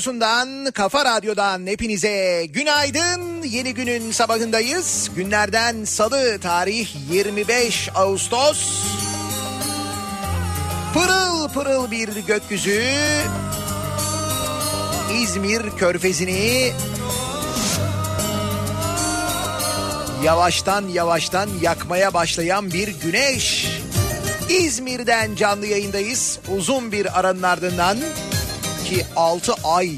radyosundan, kafa radyodan hepinize günaydın. Yeni günün sabahındayız. Günlerden salı tarih 25 Ağustos. Pırıl pırıl bir gökyüzü. İzmir körfezini yavaştan yavaştan yakmaya başlayan bir güneş. İzmir'den canlı yayındayız. Uzun bir aranın ardından ki 6 ay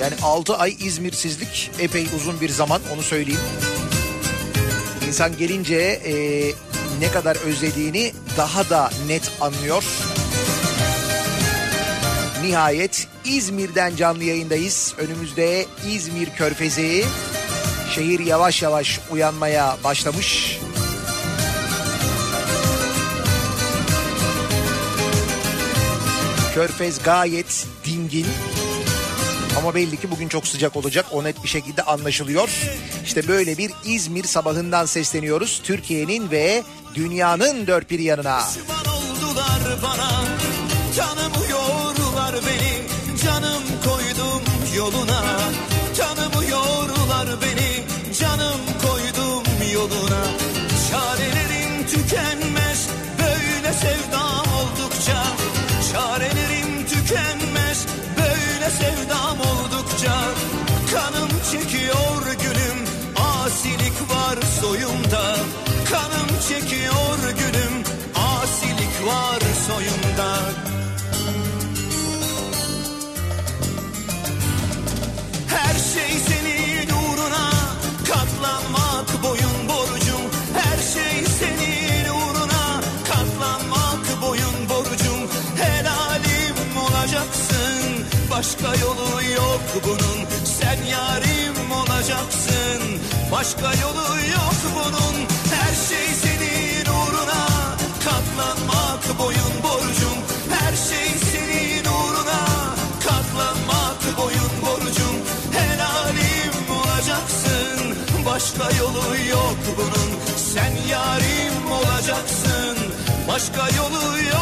yani 6 ay İzmirsizlik epey uzun bir zaman onu söyleyeyim. İnsan gelince e, ne kadar özlediğini daha da net anlıyor. Nihayet İzmir'den canlı yayındayız. Önümüzde İzmir Körfezi. Şehir yavaş yavaş uyanmaya başlamış. Körfez gayet dingin. Ama belli ki bugün çok sıcak olacak. O net bir şekilde anlaşılıyor. İşte böyle bir İzmir sabahından sesleniyoruz. Türkiye'nin ve dünyanın dört bir yanına. Bana Canımı yordular beni Canım koydum yoluna Canımı yordular beni Canım koydum yoluna Çarelerim tükenmez Böyle sevdam oldukça Çarelerim tükenmez Böyle sevdam oldukça. Kanım çekiyor gülüm Asilik var soyumda. Kanım çekiyor gülüm Asilik var soyumda. Her şey senin başka yolu yok bunun. Sen yarim olacaksın. Başka yolu yok bunun. Her şey senin uğruna. Katlanmak boyun borcum. Her şey senin uğruna. Katlanmak boyun borcum. Helalim olacaksın. Başka yolu yok bunun. Sen yarim olacaksın. Başka yolu yok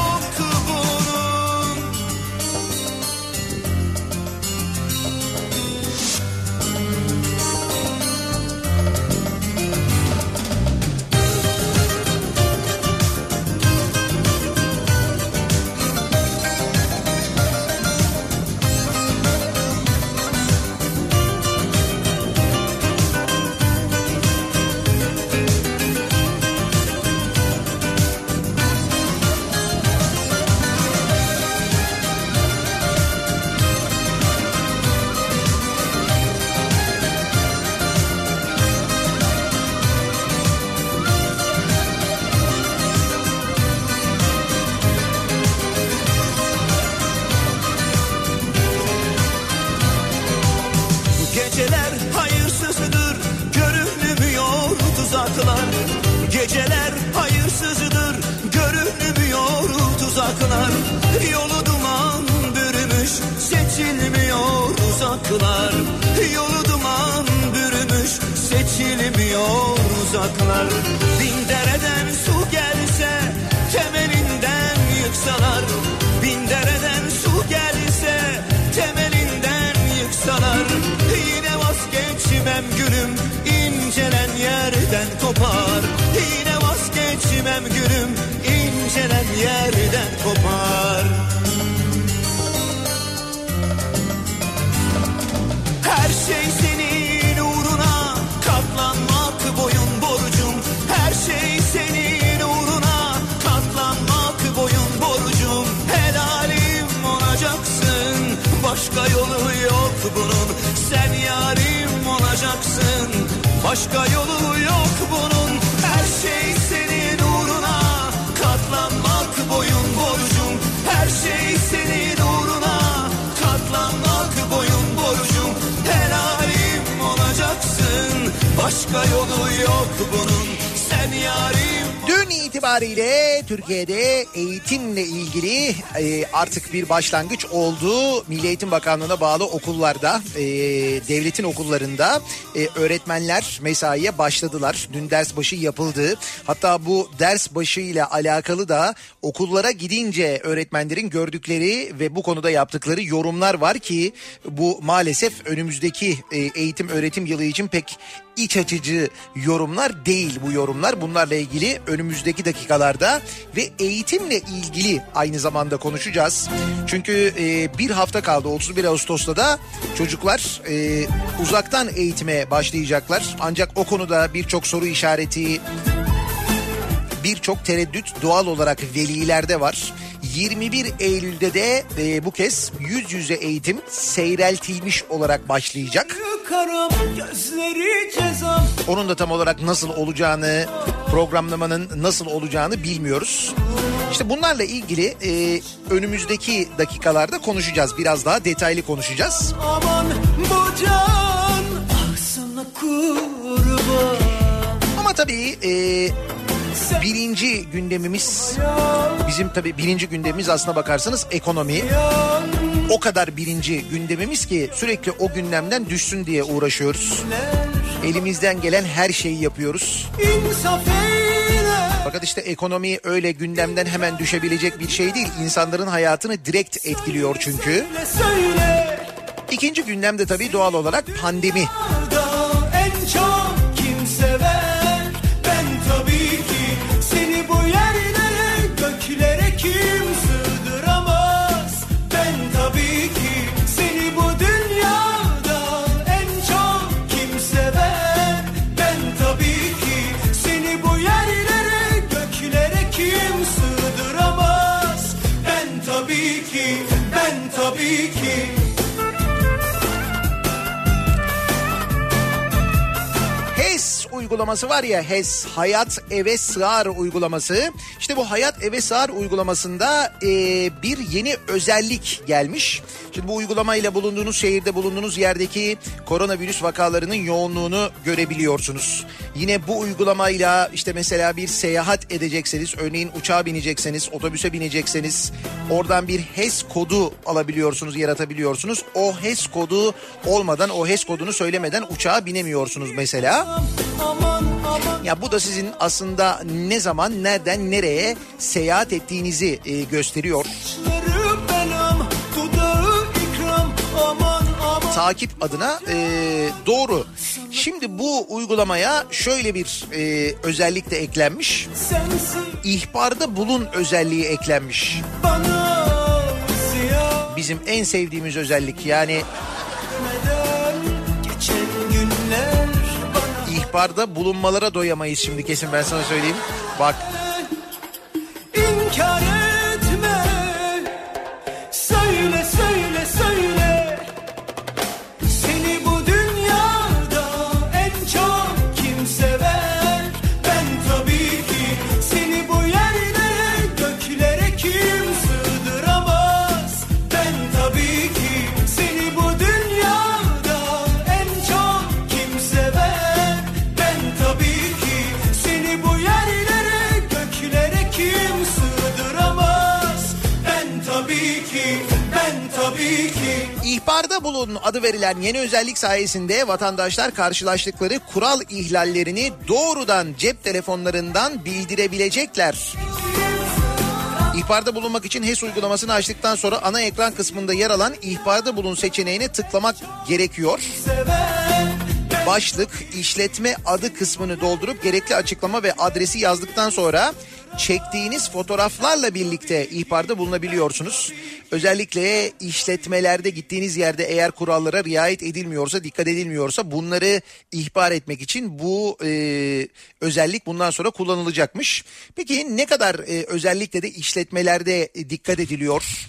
Türkiye'de eğitimle ilgili e, artık bir başlangıç oldu. Milli Eğitim Bakanlığı'na bağlı okullarda, e, devletin okullarında e, öğretmenler mesaiye başladılar. Dün ders başı yapıldı. Hatta bu ders başı ile alakalı da okullara gidince öğretmenlerin gördükleri ve bu konuda yaptıkları yorumlar var ki bu maalesef önümüzdeki e, eğitim öğretim yılı için pek iç açıcı yorumlar değil bu yorumlar. Bunlarla ilgili önümüzdeki dakikalarda ve eğitimle ilgili aynı zamanda konuşacağız. Çünkü e, bir hafta kaldı 31 Ağustos'ta da çocuklar e, uzaktan eğitime başlayacaklar. Ancak o konuda birçok soru işareti birçok tereddüt doğal olarak velilerde var. 21 Eylül'de de e, bu kez yüz yüze eğitim seyreltilmiş olarak başlayacak. Karam gözleri cezam Onun da tam olarak nasıl olacağını, programlamanın nasıl olacağını bilmiyoruz. İşte bunlarla ilgili e, önümüzdeki dakikalarda konuşacağız. Biraz daha detaylı konuşacağız. Aman bu can ah sana kurban Ama tabii e, birinci gündemimiz, bizim tabii birinci gündemimiz aslına bakarsanız ekonomi. O kadar birinci gündemimiz ki sürekli o gündemden düşsün diye uğraşıyoruz. Elimizden gelen her şeyi yapıyoruz. Fakat işte ekonomi öyle gündemden hemen düşebilecek bir şey değil. İnsanların hayatını direkt etkiliyor çünkü. İkinci gündemde tabii doğal olarak pandemi. Uygulaması var ya HES Hayat Eve Sığar uygulaması. İşte bu Hayat Eve Sığar uygulamasında e, bir yeni özellik gelmiş. Şimdi bu uygulamayla bulunduğunuz şehirde bulunduğunuz yerdeki koronavirüs vakalarının yoğunluğunu görebiliyorsunuz. Yine bu uygulamayla işte mesela bir seyahat edecekseniz örneğin uçağa binecekseniz otobüse binecekseniz oradan bir HES kodu alabiliyorsunuz yaratabiliyorsunuz. O HES kodu olmadan o HES kodunu söylemeden uçağa binemiyorsunuz mesela. Ya bu da sizin aslında ne zaman, nereden, nereye seyahat ettiğinizi e, gösteriyor. Takip adına e, doğru. Şimdi bu uygulamaya şöyle bir e, özellik de eklenmiş. İhbarda bulun özelliği eklenmiş. Bizim en sevdiğimiz özellik yani ihbarda bulunmalara doyamayız şimdi kesin ben sana söyleyeyim. Bak ben tabii ki İhbarda bulun adı verilen yeni özellik sayesinde vatandaşlar karşılaştıkları kural ihlallerini doğrudan cep telefonlarından bildirebilecekler. İhbarda bulunmak için HES uygulamasını açtıktan sonra ana ekran kısmında yer alan ihbarda bulun seçeneğine tıklamak gerekiyor. Başlık, işletme adı kısmını doldurup gerekli açıklama ve adresi yazdıktan sonra çektiğiniz fotoğraflarla birlikte ihbarda bulunabiliyorsunuz. Özellikle işletmelerde gittiğiniz yerde eğer kurallara riayet edilmiyorsa, dikkat edilmiyorsa bunları ihbar etmek için bu e, özellik bundan sonra kullanılacakmış. Peki ne kadar e, özellikle de işletmelerde dikkat ediliyor?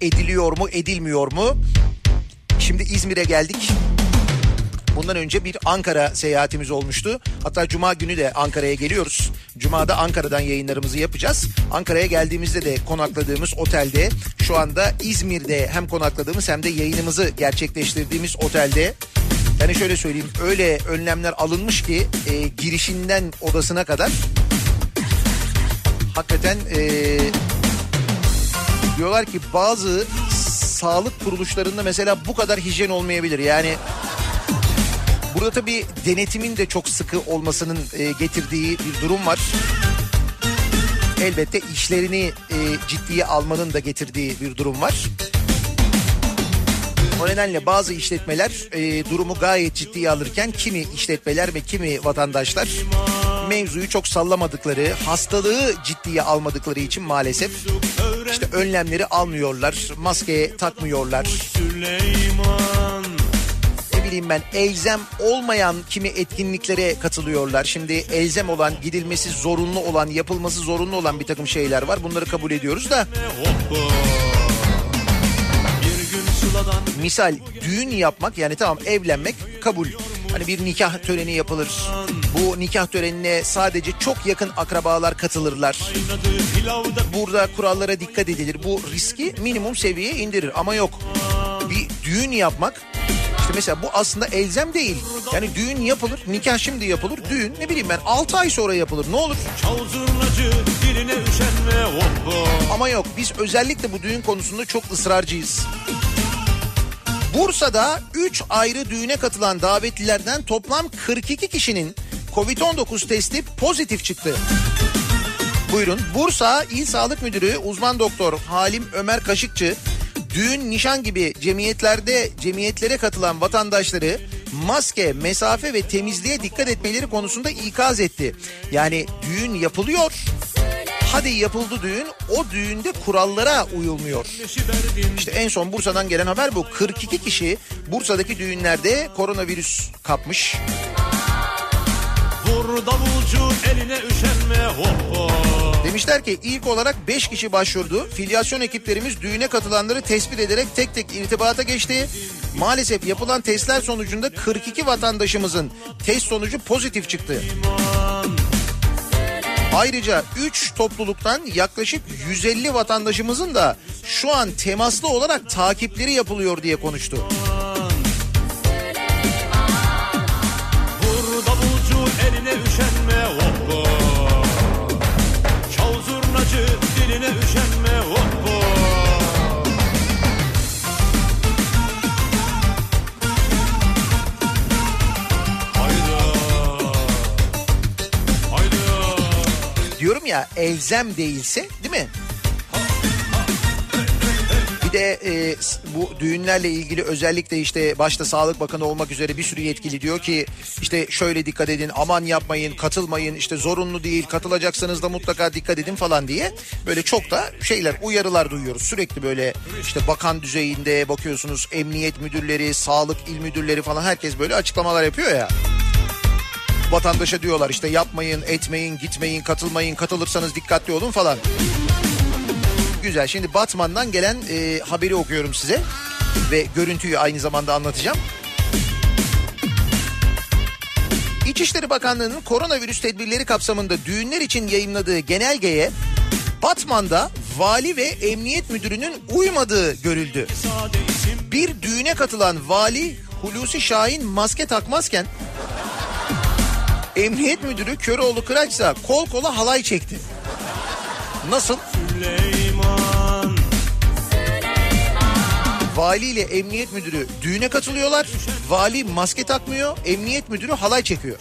Ediliyor mu, edilmiyor mu? Şimdi İzmir'e geldik. Bundan önce bir Ankara seyahatimiz olmuştu. Hatta Cuma günü de Ankara'ya geliyoruz. Cuma'da Ankara'dan yayınlarımızı yapacağız. Ankara'ya geldiğimizde de konakladığımız otelde şu anda İzmir'de hem konakladığımız hem de yayınımızı gerçekleştirdiğimiz otelde yani şöyle söyleyeyim öyle önlemler alınmış ki e, girişinden odasına kadar hakikaten e, diyorlar ki bazı sağlık kuruluşlarında mesela bu kadar hijyen olmayabilir. Yani Burada tabii denetimin de çok sıkı olmasının e, getirdiği bir durum var. Elbette işlerini e, ciddiye almanın da getirdiği bir durum var. O nedenle bazı işletmeler e, durumu gayet ciddiye alırken kimi işletmeler ve kimi vatandaşlar mevzuyu çok sallamadıkları, hastalığı ciddiye almadıkları için maalesef işte önlemleri almıyorlar, maske takmıyorlar. Süleyman bileyim ben elzem olmayan kimi etkinliklere katılıyorlar. Şimdi elzem olan, gidilmesi zorunlu olan, yapılması zorunlu olan bir takım şeyler var. Bunları kabul ediyoruz da misal düğün yapmak yani tamam evlenmek kabul. Hani bir nikah töreni yapılır. Bu nikah törenine sadece çok yakın akrabalar katılırlar. Burada kurallara dikkat edilir. Bu riski minimum seviyeye indirir ama yok. Bir düğün yapmak işte mesela bu aslında elzem değil. Yani düğün yapılır, nikah şimdi yapılır, düğün ne bileyim ben 6 ay sonra yapılır ne olur. Ama yok biz özellikle bu düğün konusunda çok ısrarcıyız. Bursa'da 3 ayrı düğüne katılan davetlilerden toplam 42 kişinin Covid-19 testi pozitif çıktı. Buyurun. Bursa İl Sağlık Müdürü uzman doktor Halim Ömer Kaşıkçı düğün, nişan gibi cemiyetlerde cemiyetlere katılan vatandaşları maske, mesafe ve temizliğe dikkat etmeleri konusunda ikaz etti. Yani düğün yapılıyor. Hadi yapıldı düğün, o düğünde kurallara uyulmuyor. İşte en son Bursa'dan gelen haber bu. 42 kişi Bursa'daki düğünlerde koronavirüs kapmış. Vur davulcu eline üşenme hoppa Demişler ki ilk olarak 5 kişi başvurdu. Filyasyon ekiplerimiz düğüne katılanları tespit ederek tek tek irtibata geçti. Maalesef yapılan testler sonucunda 42 vatandaşımızın test sonucu pozitif çıktı. Ayrıca 3 topluluktan yaklaşık 150 vatandaşımızın da şu an temaslı olarak takipleri yapılıyor diye konuştu. Ya elzem değilse değil mi? Bir de e, bu düğünlerle ilgili özellikle işte başta Sağlık Bakanı olmak üzere bir sürü yetkili diyor ki işte şöyle dikkat edin aman yapmayın katılmayın işte zorunlu değil katılacaksanız da mutlaka dikkat edin falan diye böyle çok da şeyler uyarılar duyuyoruz sürekli böyle işte bakan düzeyinde bakıyorsunuz emniyet müdürleri sağlık il müdürleri falan herkes böyle açıklamalar yapıyor ya vatandaşa diyorlar işte yapmayın, etmeyin, gitmeyin, katılmayın, katılırsanız dikkatli olun falan. Güzel. Şimdi Batman'dan gelen e, haberi okuyorum size ve görüntüyü aynı zamanda anlatacağım. İçişleri Bakanlığı'nın koronavirüs tedbirleri kapsamında düğünler için yayınladığı genelgeye Batman'da vali ve emniyet müdürünün uymadığı görüldü. Bir düğüne katılan vali Hulusi Şahin maske takmazken Emniyet müdürü Köroğlu Kıraçsa kol kola halay çekti. Nasıl? Süleyman Vali ile emniyet müdürü düğüne katılıyorlar. Vali maske takmıyor, emniyet müdürü halay çekiyor.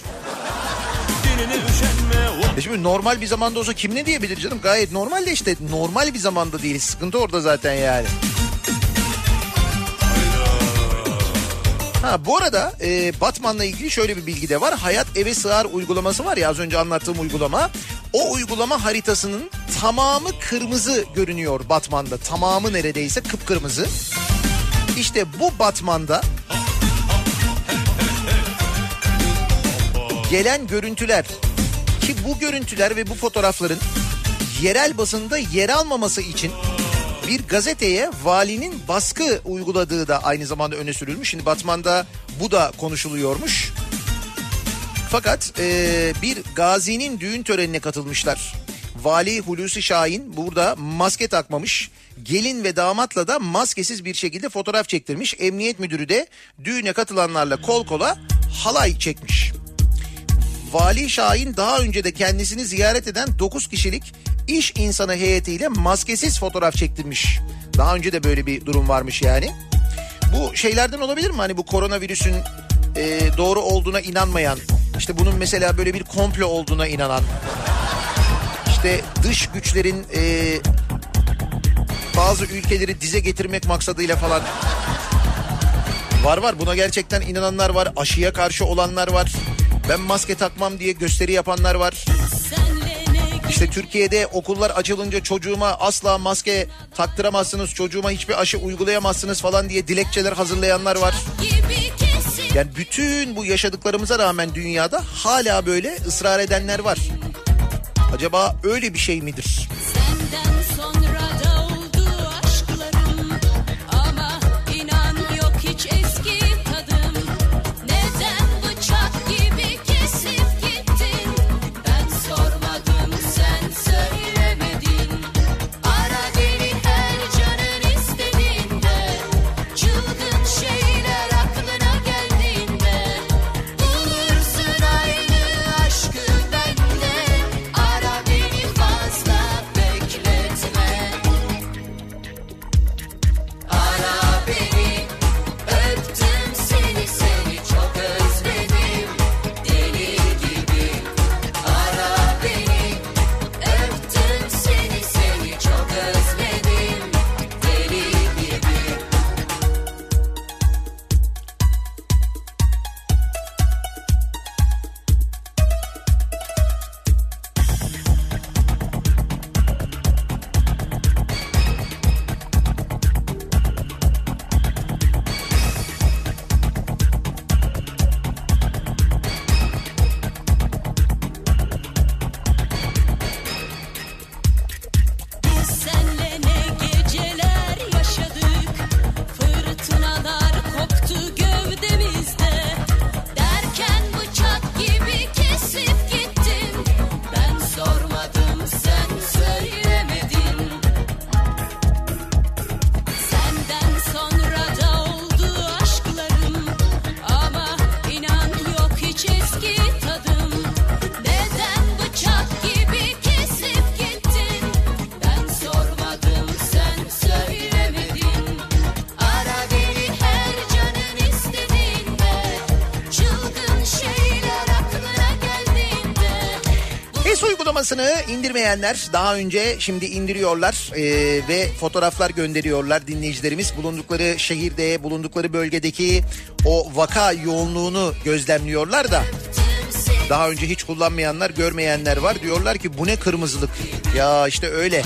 E şimdi normal bir zamanda olsa kim ne diyebilir canım? Gayet normal de işte normal bir zamanda değil. Sıkıntı orada zaten yani. Ha bu arada e, Batman'la ilgili şöyle bir bilgi de var. Hayat eve sığar uygulaması var ya az önce anlattığım uygulama. O uygulama haritasının tamamı kırmızı görünüyor Batman'da. Tamamı neredeyse kıpkırmızı. İşte bu Batman'da gelen görüntüler ki bu görüntüler ve bu fotoğrafların yerel basında yer almaması için bir gazeteye valinin baskı uyguladığı da aynı zamanda öne sürülmüş. Şimdi Batman'da bu da konuşuluyormuş. Fakat e, bir gazinin düğün törenine katılmışlar. Vali Hulusi Şahin burada maske takmamış. Gelin ve damatla da maskesiz bir şekilde fotoğraf çektirmiş. Emniyet müdürü de düğüne katılanlarla kol kola halay çekmiş. Vali Şahin daha önce de kendisini ziyaret eden 9 kişilik iş insanı heyetiyle maskesiz fotoğraf çektirmiş. Daha önce de böyle bir durum varmış yani. Bu şeylerden olabilir mi? Hani bu koronavirüsün e, doğru olduğuna inanmayan, işte bunun mesela böyle bir komplo olduğuna inanan, işte dış güçlerin e, bazı ülkeleri dize getirmek maksadıyla falan Var var buna gerçekten inananlar var. Aşıya karşı olanlar var. Ben maske takmam diye gösteri yapanlar var. İşte Türkiye'de okullar açılınca çocuğuma asla maske taktıramazsınız, çocuğuma hiçbir aşı uygulayamazsınız falan diye dilekçeler hazırlayanlar var. Yani bütün bu yaşadıklarımıza rağmen dünyada hala böyle ısrar edenler var. Acaba öyle bir şey midir? Uygulamasını indirmeyenler daha önce şimdi indiriyorlar e, ve fotoğraflar gönderiyorlar dinleyicilerimiz. Bulundukları şehirde, bulundukları bölgedeki o vaka yoğunluğunu gözlemliyorlar da daha önce hiç kullanmayanlar, görmeyenler var. Diyorlar ki bu ne kırmızılık. Ya işte öyle.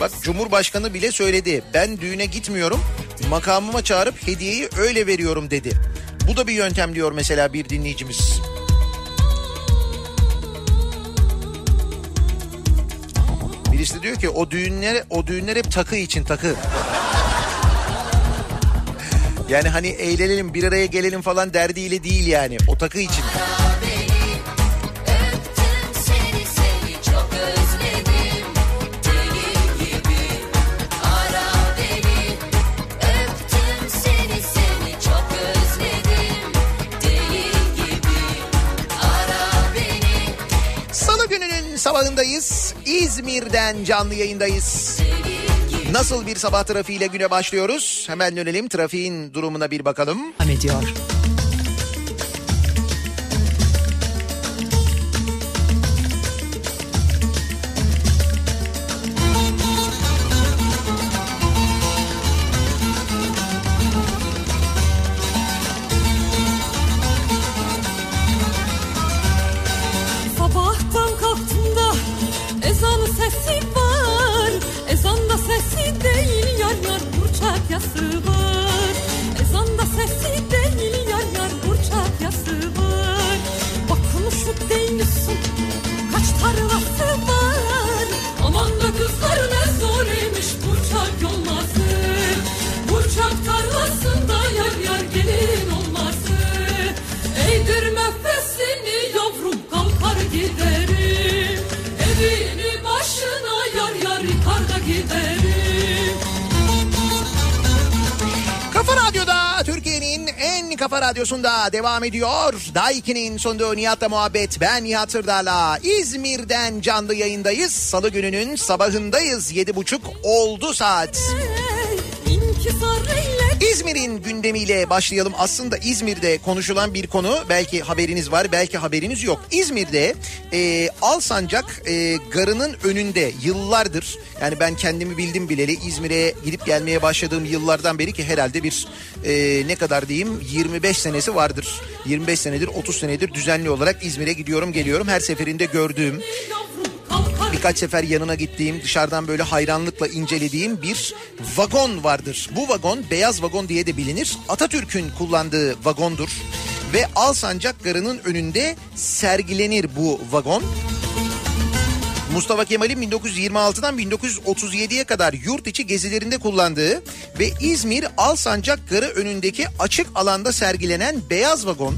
Bak Cumhurbaşkanı bile söyledi. Ben düğüne gitmiyorum. Makamıma çağırıp hediyeyi öyle veriyorum dedi. Bu da bir yöntem diyor mesela bir dinleyicimiz. De diyor ki o düğünler o düğünler hep takı için takı. Yani hani eğlenelim bir araya gelelim falan derdiyle değil yani. O takı için. Sabahındayız. İzmir'den canlı yayındayız. Nasıl bir sabah trafiğiyle güne başlıyoruz? Hemen dönelim trafiğin durumuna bir bakalım. ediyor. Devam ediyor. Daiki'nin sonunda Nihat'la muhabbet. Ben Nihat Sırdar'la İzmir'den canlı yayındayız. Salı gününün sabahındayız. Yedi buçuk oldu saat. Eyle İzmir'in gündemiyle başlayalım. Aslında İzmir'de konuşulan bir konu belki haberiniz var belki haberiniz yok. İzmir'de e, Alsancak e, garının önünde yıllardır yani ben kendimi bildim bileli İzmir'e gidip gelmeye başladığım yıllardan beri ki herhalde bir e, ne kadar diyeyim 25 senesi vardır. 25 senedir 30 senedir düzenli olarak İzmir'e gidiyorum geliyorum. Her seferinde gördüğüm birkaç sefer yanına gittiğim dışarıdan böyle hayranlıkla incelediğim bir vagon vardır. Bu vagon beyaz vagon diye de bilinir. Atatürk'ün kullandığı vagondur. Ve Alsancak Garı'nın önünde sergilenir bu vagon. Mustafa Kemal'in 1926'dan 1937'ye kadar yurt içi gezilerinde kullandığı ve İzmir Alsancak Garı önündeki açık alanda sergilenen beyaz vagon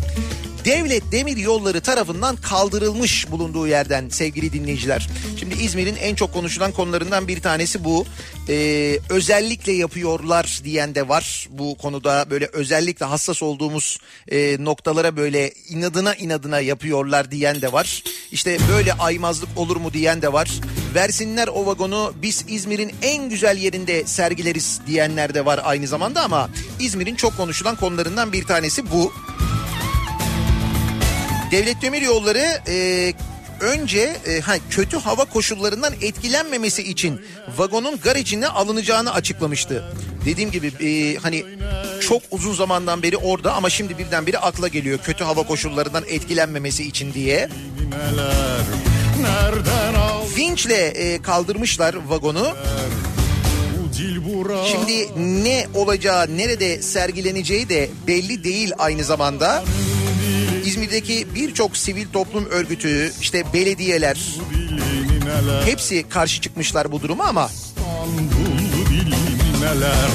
Devlet Demir Yolları tarafından kaldırılmış bulunduğu yerden sevgili dinleyiciler. Şimdi İzmir'in en çok konuşulan konularından bir tanesi bu. Ee, özellikle yapıyorlar diyen de var. Bu konuda böyle özellikle hassas olduğumuz e, noktalara böyle inadına inadına yapıyorlar diyen de var. İşte böyle aymazlık olur mu diyen de var. Versinler o vagonu biz İzmir'in en güzel yerinde sergileriz diyenler de var aynı zamanda ama İzmir'in çok konuşulan konularından bir tanesi bu. Devlet Demir Yolları e, önce e, ha, kötü hava koşullarından etkilenmemesi için vagonun gar içine alınacağını açıklamıştı. Dediğim gibi e, hani çok uzun zamandan beri orada ama şimdi birdenbire akla geliyor kötü hava koşullarından etkilenmemesi için diye. Vinçle e, kaldırmışlar vagonu. Şimdi ne olacağı, nerede sergileneceği de belli değil aynı zamanda. İzmir'deki birçok sivil toplum örgütü, işte belediyeler hepsi karşı çıkmışlar bu duruma ama neler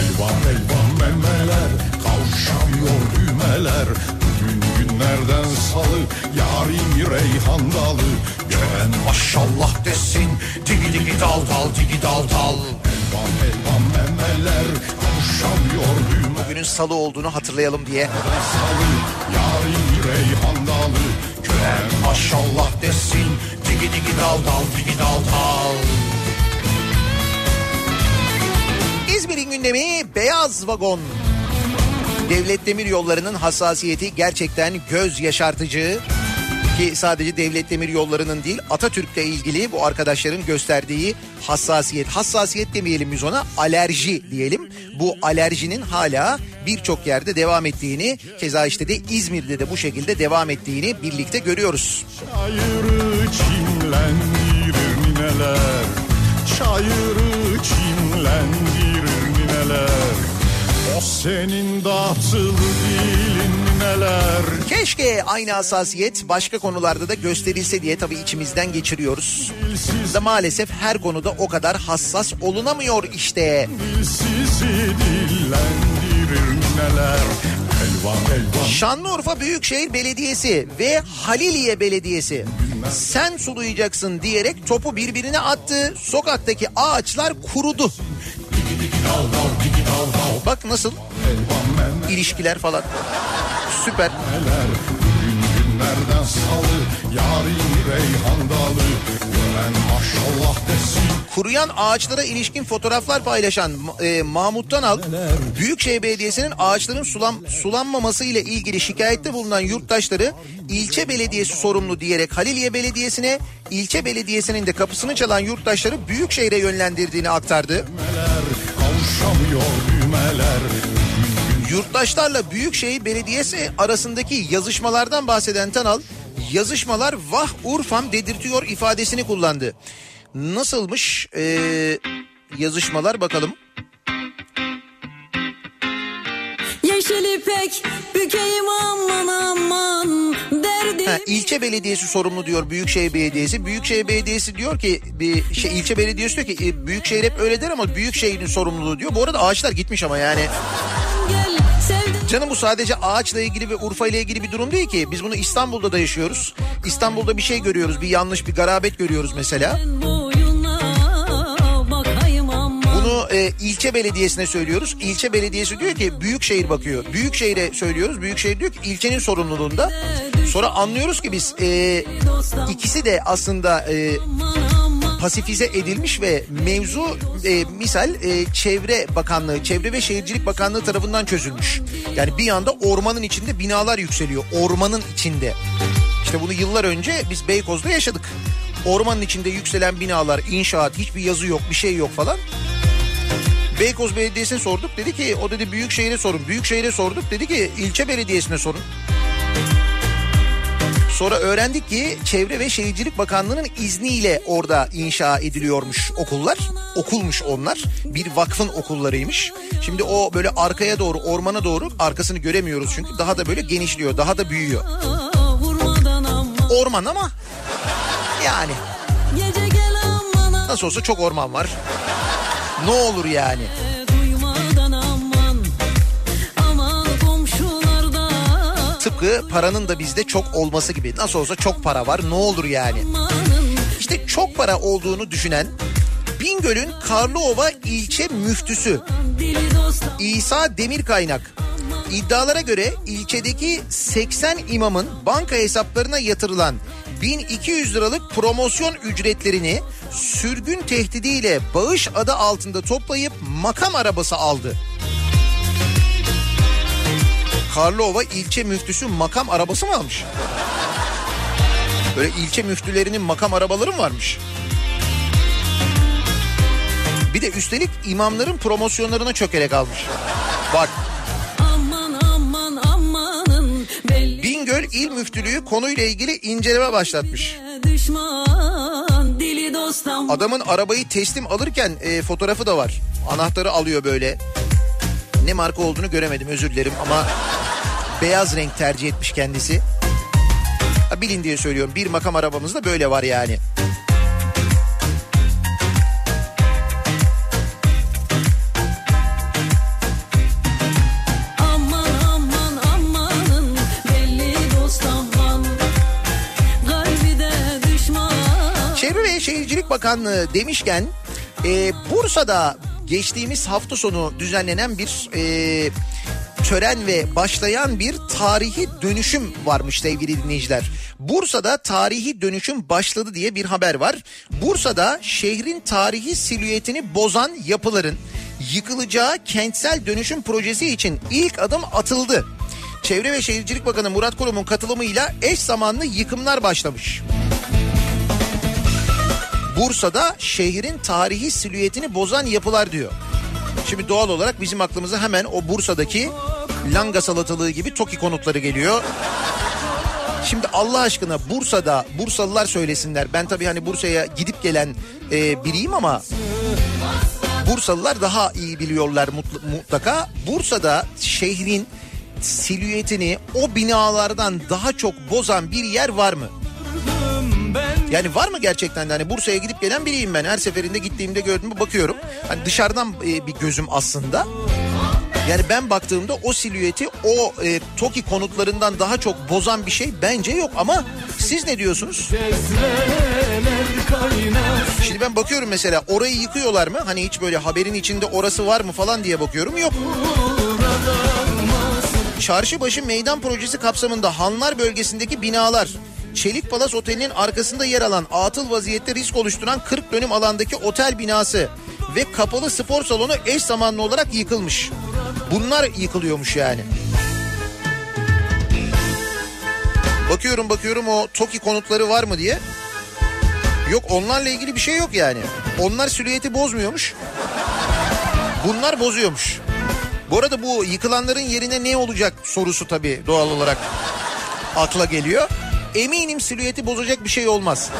Elvan elvan memeler Kavuşamıyor düğmeler. Bugün günlerden salı Yarim reyhan dalı. Gören maşallah desin Digi digi dal dal digi dal dal. Elvan elvan memeler bugünün salı olduğunu hatırlayalım diye. salı Gören maşallah desin Digi digi dal dal digi dal dal İzmir'in gündemi beyaz vagon. Devlet Demir Yolları'nın hassasiyeti gerçekten göz yaşartıcı. Ki sadece devlet demir yollarının değil Atatürk'le ilgili bu arkadaşların gösterdiği hassasiyet. Hassasiyet demeyelim biz ona alerji diyelim. Bu alerjinin hala birçok yerde devam ettiğini keza işte de İzmir'de de bu şekilde devam ettiğini birlikte görüyoruz. Çayırı çimlendirir nineler Çayırı çimlendirir nineler O senin dağıtılı dilin nineler Keşke aynı hassasiyet başka konularda da gösterilse diye tabii içimizden geçiriyoruz. Da maalesef her konuda o kadar hassas olunamıyor işte. Dilsizi dillendirir Elvan elvan Şanlıurfa Büyükşehir Belediyesi ve Haliliye Belediyesi sen sulayacaksın diyerek topu birbirine attı. Sokaktaki ağaçlar kurudu. Bak nasıl ilişkiler falan. Süper. günlerden salı Yarim reyhan dalı Gören maşallah desin Kuruyan ağaçlara ilişkin fotoğraflar paylaşan e, Mahmut Tanal, Büyükşehir Belediyesi'nin ağaçların sulan, sulanmaması ile ilgili şikayette bulunan yurttaşları ilçe belediyesi sorumlu diyerek Haliliye Belediyesi'ne, ilçe belediyesinin de kapısını çalan yurttaşları Büyükşehir'e yönlendirdiğini aktardı. Kavuşamıyor düğmeler Yurttaşlarla Büyükşehir Belediyesi arasındaki yazışmalardan bahseden Tanal, yazışmalar vah Urfam dedirtiyor ifadesini kullandı. Nasılmış ee, yazışmalar bakalım. Yeşil ipek bükeyim aman aman derdim. Ha, ilçe belediyesi sorumlu diyor Büyükşehir Belediyesi. Büyükşehir Belediyesi diyor ki bir şey ilçe belediyesi diyor ki e, Büyükşehir hep öyle der ama Büyükşehir'in sorumluluğu diyor. Bu arada ağaçlar gitmiş ama yani. Canım bu sadece ağaçla ilgili ve Urfa ile ilgili bir durum değil ki. Biz bunu İstanbul'da da yaşıyoruz. İstanbul'da bir şey görüyoruz. Bir yanlış bir garabet görüyoruz mesela. Bunu e, ilçe belediyesine söylüyoruz. İlçe belediyesi diyor ki Büyükşehir bakıyor. Büyükşehir'e söylüyoruz. Büyükşehir diyor ki ilçenin sorumluluğunda. Sonra anlıyoruz ki biz e, ikisi de aslında e. pasifize edilmiş ve mevzu e, misal e, Çevre Bakanlığı, Çevre ve Şehircilik Bakanlığı tarafından çözülmüş. Yani bir anda ormanın içinde binalar yükseliyor. Ormanın içinde. İşte bunu yıllar önce biz Beykoz'da yaşadık. Ormanın içinde yükselen binalar, inşaat, hiçbir yazı yok, bir şey yok falan. Beykoz Belediyesi'ne sorduk. Dedi ki o dedi Büyükşehir'e sorun. Büyükşehir'e sorduk. Dedi ki ilçe belediyesine sorun. Sonra öğrendik ki Çevre ve Şehircilik Bakanlığı'nın izniyle orada inşa ediliyormuş okullar. Okulmuş onlar. Bir vakfın okullarıymış. Şimdi o böyle arkaya doğru, ormana doğru arkasını göremiyoruz çünkü daha da böyle genişliyor, daha da büyüyor. Orman ama yani nasıl olsa çok orman var. Ne olur yani. Tıpkı paranın da bizde çok olması gibi. Nasıl olsa çok para var ne olur yani. İşte çok para olduğunu düşünen Bingöl'ün Karlıova ilçe müftüsü. İsa Demirkaynak iddialara göre ilçedeki 80 imamın banka hesaplarına yatırılan 1200 liralık promosyon ücretlerini sürgün tehdidiyle bağış adı altında toplayıp makam arabası aldı. Karlova ilçe müftüsü makam arabası mı almış? Böyle ilçe müftülerinin makam arabaları mı varmış? Bir de üstelik imamların promosyonlarına çökelek almış. Bak Aman aman amanın belli Bingöl İl Müftülüğü konuyla ilgili inceleme başlatmış. düşman. Adamın arabayı teslim alırken e, fotoğrafı da var. Anahtarı alıyor böyle. Ne marka olduğunu göremedim özür dilerim ama beyaz renk tercih etmiş kendisi. Ha, bilin diye söylüyorum bir makam arabamızda böyle var yani. Çevre ve Şehircilik Bakanlığı demişken e, Bursa'da geçtiğimiz hafta sonu düzenlenen bir e, tören ve başlayan bir tarihi dönüşüm varmış sevgili dinleyiciler. Bursa'da tarihi dönüşüm başladı diye bir haber var. Bursa'da şehrin tarihi silüetini bozan yapıların yıkılacağı kentsel dönüşüm projesi için ilk adım atıldı. Çevre ve Şehircilik Bakanı Murat Kurum'un katılımıyla eş zamanlı yıkımlar başlamış. Bursa'da şehrin tarihi silüetini bozan yapılar diyor. Şimdi doğal olarak bizim aklımıza hemen o Bursa'daki langa salatalığı gibi TOKİ konutları geliyor. Şimdi Allah aşkına Bursa'da Bursalılar söylesinler. Ben tabii hani Bursa'ya gidip gelen e, biriyim ama Bursalılar daha iyi biliyorlar mutl- mutlaka. Bursa'da şehrin silüetini o binalardan daha çok bozan bir yer var mı? Yani var mı gerçekten de hani Bursa'ya gidip gelen biriyim ben. Her seferinde gittiğimde gördüğümde bakıyorum. Hani dışarıdan e, bir gözüm aslında. Yani ben baktığımda o silüeti o e, TOKİ konutlarından daha çok bozan bir şey bence yok ama siz ne diyorsunuz? Şimdi ben bakıyorum mesela orayı yıkıyorlar mı? Hani hiç böyle haberin içinde orası var mı falan diye bakıyorum yok. Çarşıbaşı Meydan Projesi kapsamında Hanlar bölgesindeki binalar Çelik Palas Oteli'nin arkasında yer alan atıl vaziyette risk oluşturan 40 dönüm alandaki otel binası ve kapalı spor salonu eş zamanlı olarak yıkılmış. Bunlar yıkılıyormuş yani. Bakıyorum bakıyorum o TOKİ konutları var mı diye. Yok onlarla ilgili bir şey yok yani. Onlar silüeti bozmuyormuş. Bunlar bozuyormuş. Bu arada bu yıkılanların yerine ne olacak sorusu tabii doğal olarak akla geliyor. Eminim silüeti bozacak bir şey olmaz.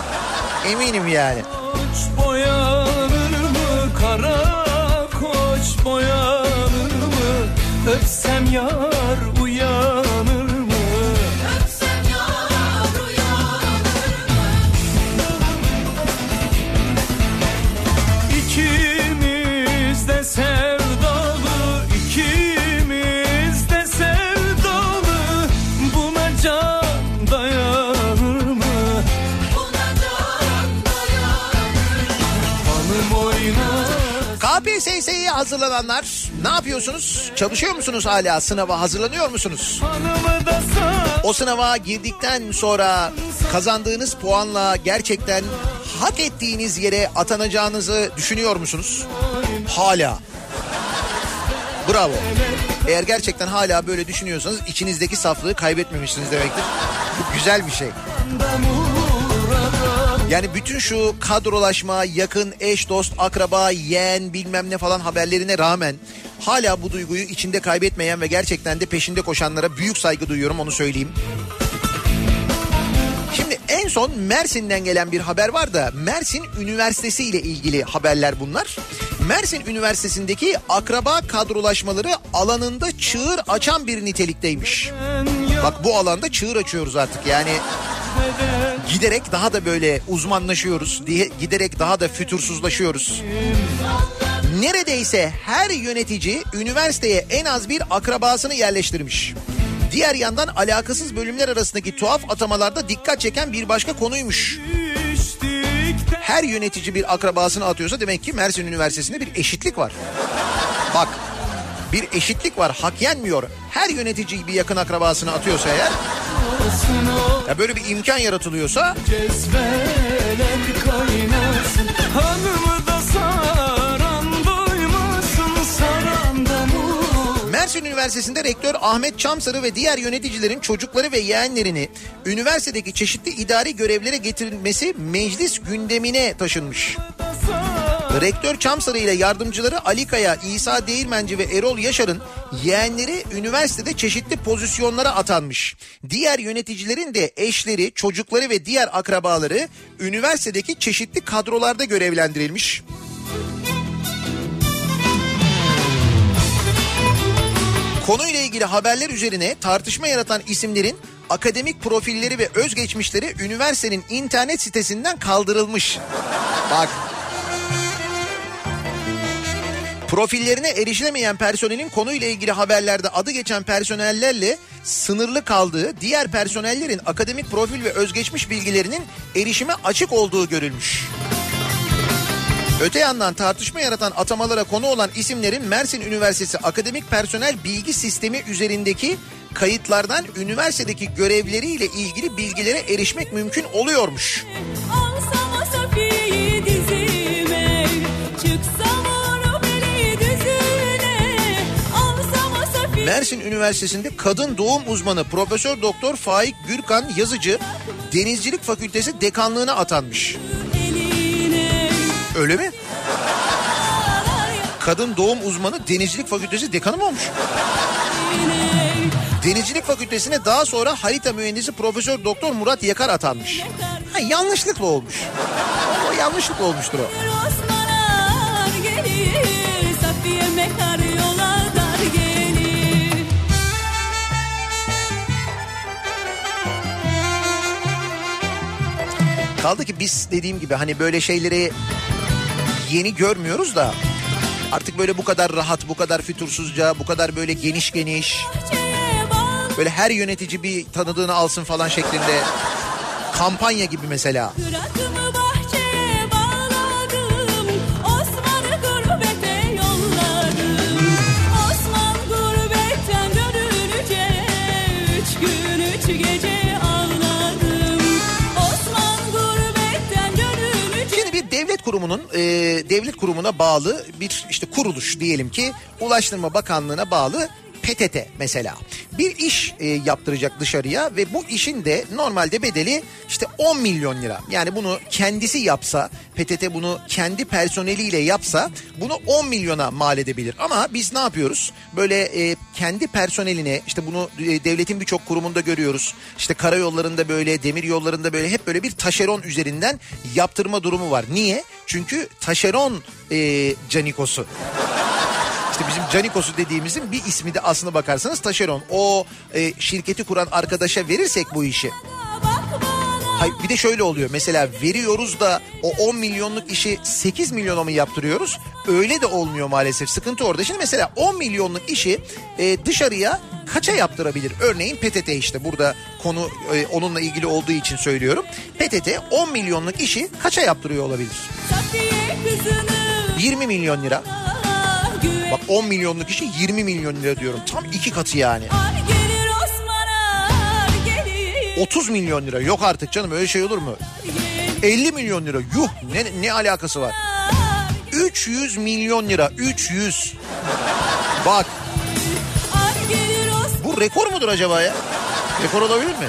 Eminim yani. Koç boyanır mı kara koç boyanır mı öpsem yar hazırlananlar ne yapıyorsunuz? Çalışıyor musunuz hala? Sınava hazırlanıyor musunuz? O sınava girdikten sonra kazandığınız puanla gerçekten hak ettiğiniz yere atanacağınızı düşünüyor musunuz? Hala. Bravo. Eğer gerçekten hala böyle düşünüyorsanız içinizdeki saflığı kaybetmemişsiniz demektir. Bu güzel bir şey. Yani bütün şu kadrolaşma, yakın eş, dost, akraba, yeğen bilmem ne falan haberlerine rağmen hala bu duyguyu içinde kaybetmeyen ve gerçekten de peşinde koşanlara büyük saygı duyuyorum onu söyleyeyim. Şimdi en son Mersin'den gelen bir haber var da Mersin Üniversitesi ile ilgili haberler bunlar. Mersin Üniversitesi'ndeki akraba kadrolaşmaları alanında çığır açan bir nitelikteymiş. Bak bu alanda çığır açıyoruz artık yani giderek daha da böyle uzmanlaşıyoruz diye giderek daha da fütursuzlaşıyoruz. Neredeyse her yönetici üniversiteye en az bir akrabasını yerleştirmiş. Diğer yandan alakasız bölümler arasındaki tuhaf atamalarda dikkat çeken bir başka konuymuş. Her yönetici bir akrabasını atıyorsa demek ki Mersin Üniversitesi'nde bir eşitlik var. Bak bir eşitlik var hak yenmiyor. Her yönetici bir yakın akrabasını atıyorsa eğer ya böyle bir imkan yaratılıyorsa Mersin Üniversitesi'nde rektör Ahmet Çamsarı ve diğer yöneticilerin çocukları ve yeğenlerini üniversitedeki çeşitli idari görevlere getirilmesi meclis gündemine taşınmış. Rektör Çamsarı ile yardımcıları Ali Kaya, İsa Değirmenci ve Erol Yaşar'ın yeğenleri üniversitede çeşitli pozisyonlara atanmış. Diğer yöneticilerin de eşleri, çocukları ve diğer akrabaları üniversitedeki çeşitli kadrolarda görevlendirilmiş. Konuyla ilgili haberler üzerine tartışma yaratan isimlerin akademik profilleri ve özgeçmişleri üniversitenin internet sitesinden kaldırılmış. Bak. Profillerine erişilemeyen personelin konuyla ilgili haberlerde adı geçen personellerle sınırlı kaldığı, diğer personellerin akademik profil ve özgeçmiş bilgilerinin erişime açık olduğu görülmüş. Öte yandan tartışma yaratan atamalara konu olan isimlerin Mersin Üniversitesi Akademik Personel Bilgi Sistemi üzerindeki kayıtlardan üniversitedeki görevleriyle ilgili bilgilere erişmek mümkün oluyormuş. Dizime Çıksam Mersin Üniversitesi'nde kadın doğum uzmanı Profesör Doktor Faik Gürkan Yazıcı Denizcilik Fakültesi dekanlığına atanmış. Öyle mi? Kadın doğum uzmanı Denizcilik Fakültesi dekanı mı olmuş? Denizcilik Fakültesine daha sonra harita mühendisi Profesör Doktor Murat Yakar atanmış. Ha, yanlışlıkla olmuş. O yanlışlıkla olmuştur o. Kaldı ki biz dediğim gibi hani böyle şeyleri yeni görmüyoruz da artık böyle bu kadar rahat, bu kadar fütursuzca, bu kadar böyle geniş geniş böyle her yönetici bir tanıdığını alsın falan şeklinde kampanya gibi mesela. Kıratımı kurumunun e, devlet kurumuna bağlı bir işte kuruluş diyelim ki Ulaştırma Bakanlığı'na bağlı PTT mesela bir iş e, yaptıracak dışarıya ve bu işin de normalde bedeli işte 10 milyon lira. Yani bunu kendisi yapsa PTT bunu kendi personeliyle yapsa bunu 10 milyona mal edebilir. Ama biz ne yapıyoruz? Böyle e, kendi personeline işte bunu e, devletin birçok kurumunda görüyoruz. İşte karayollarında böyle demir yollarında böyle hep böyle bir taşeron üzerinden yaptırma durumu var. Niye? Çünkü taşeron e, canikosu. İşte bizim Canikos'u dediğimizin bir ismi de aslına bakarsanız taşeron. O e, şirketi kuran arkadaşa verirsek bu işi. Hayır bir de şöyle oluyor. Mesela veriyoruz da o 10 milyonluk işi 8 milyona mı yaptırıyoruz? Öyle de olmuyor maalesef. Sıkıntı orada. Şimdi mesela 10 milyonluk işi e, dışarıya kaça yaptırabilir? Örneğin PTT işte burada konu e, onunla ilgili olduğu için söylüyorum. PTT 10 milyonluk işi kaça yaptırıyor olabilir? Safiye kızını 20 milyon lira. Bak 10 milyonluk işi 20 milyon lira diyorum. Tam iki katı yani. Ar gelir Osman'a gelir 30 milyon lira. Yok artık canım öyle şey olur mu? 50 milyon lira. Yuh ne, ne alakası var? 300 milyon lira. 300. Bak bu rekor mudur acaba ya? Rekor olabilir mi?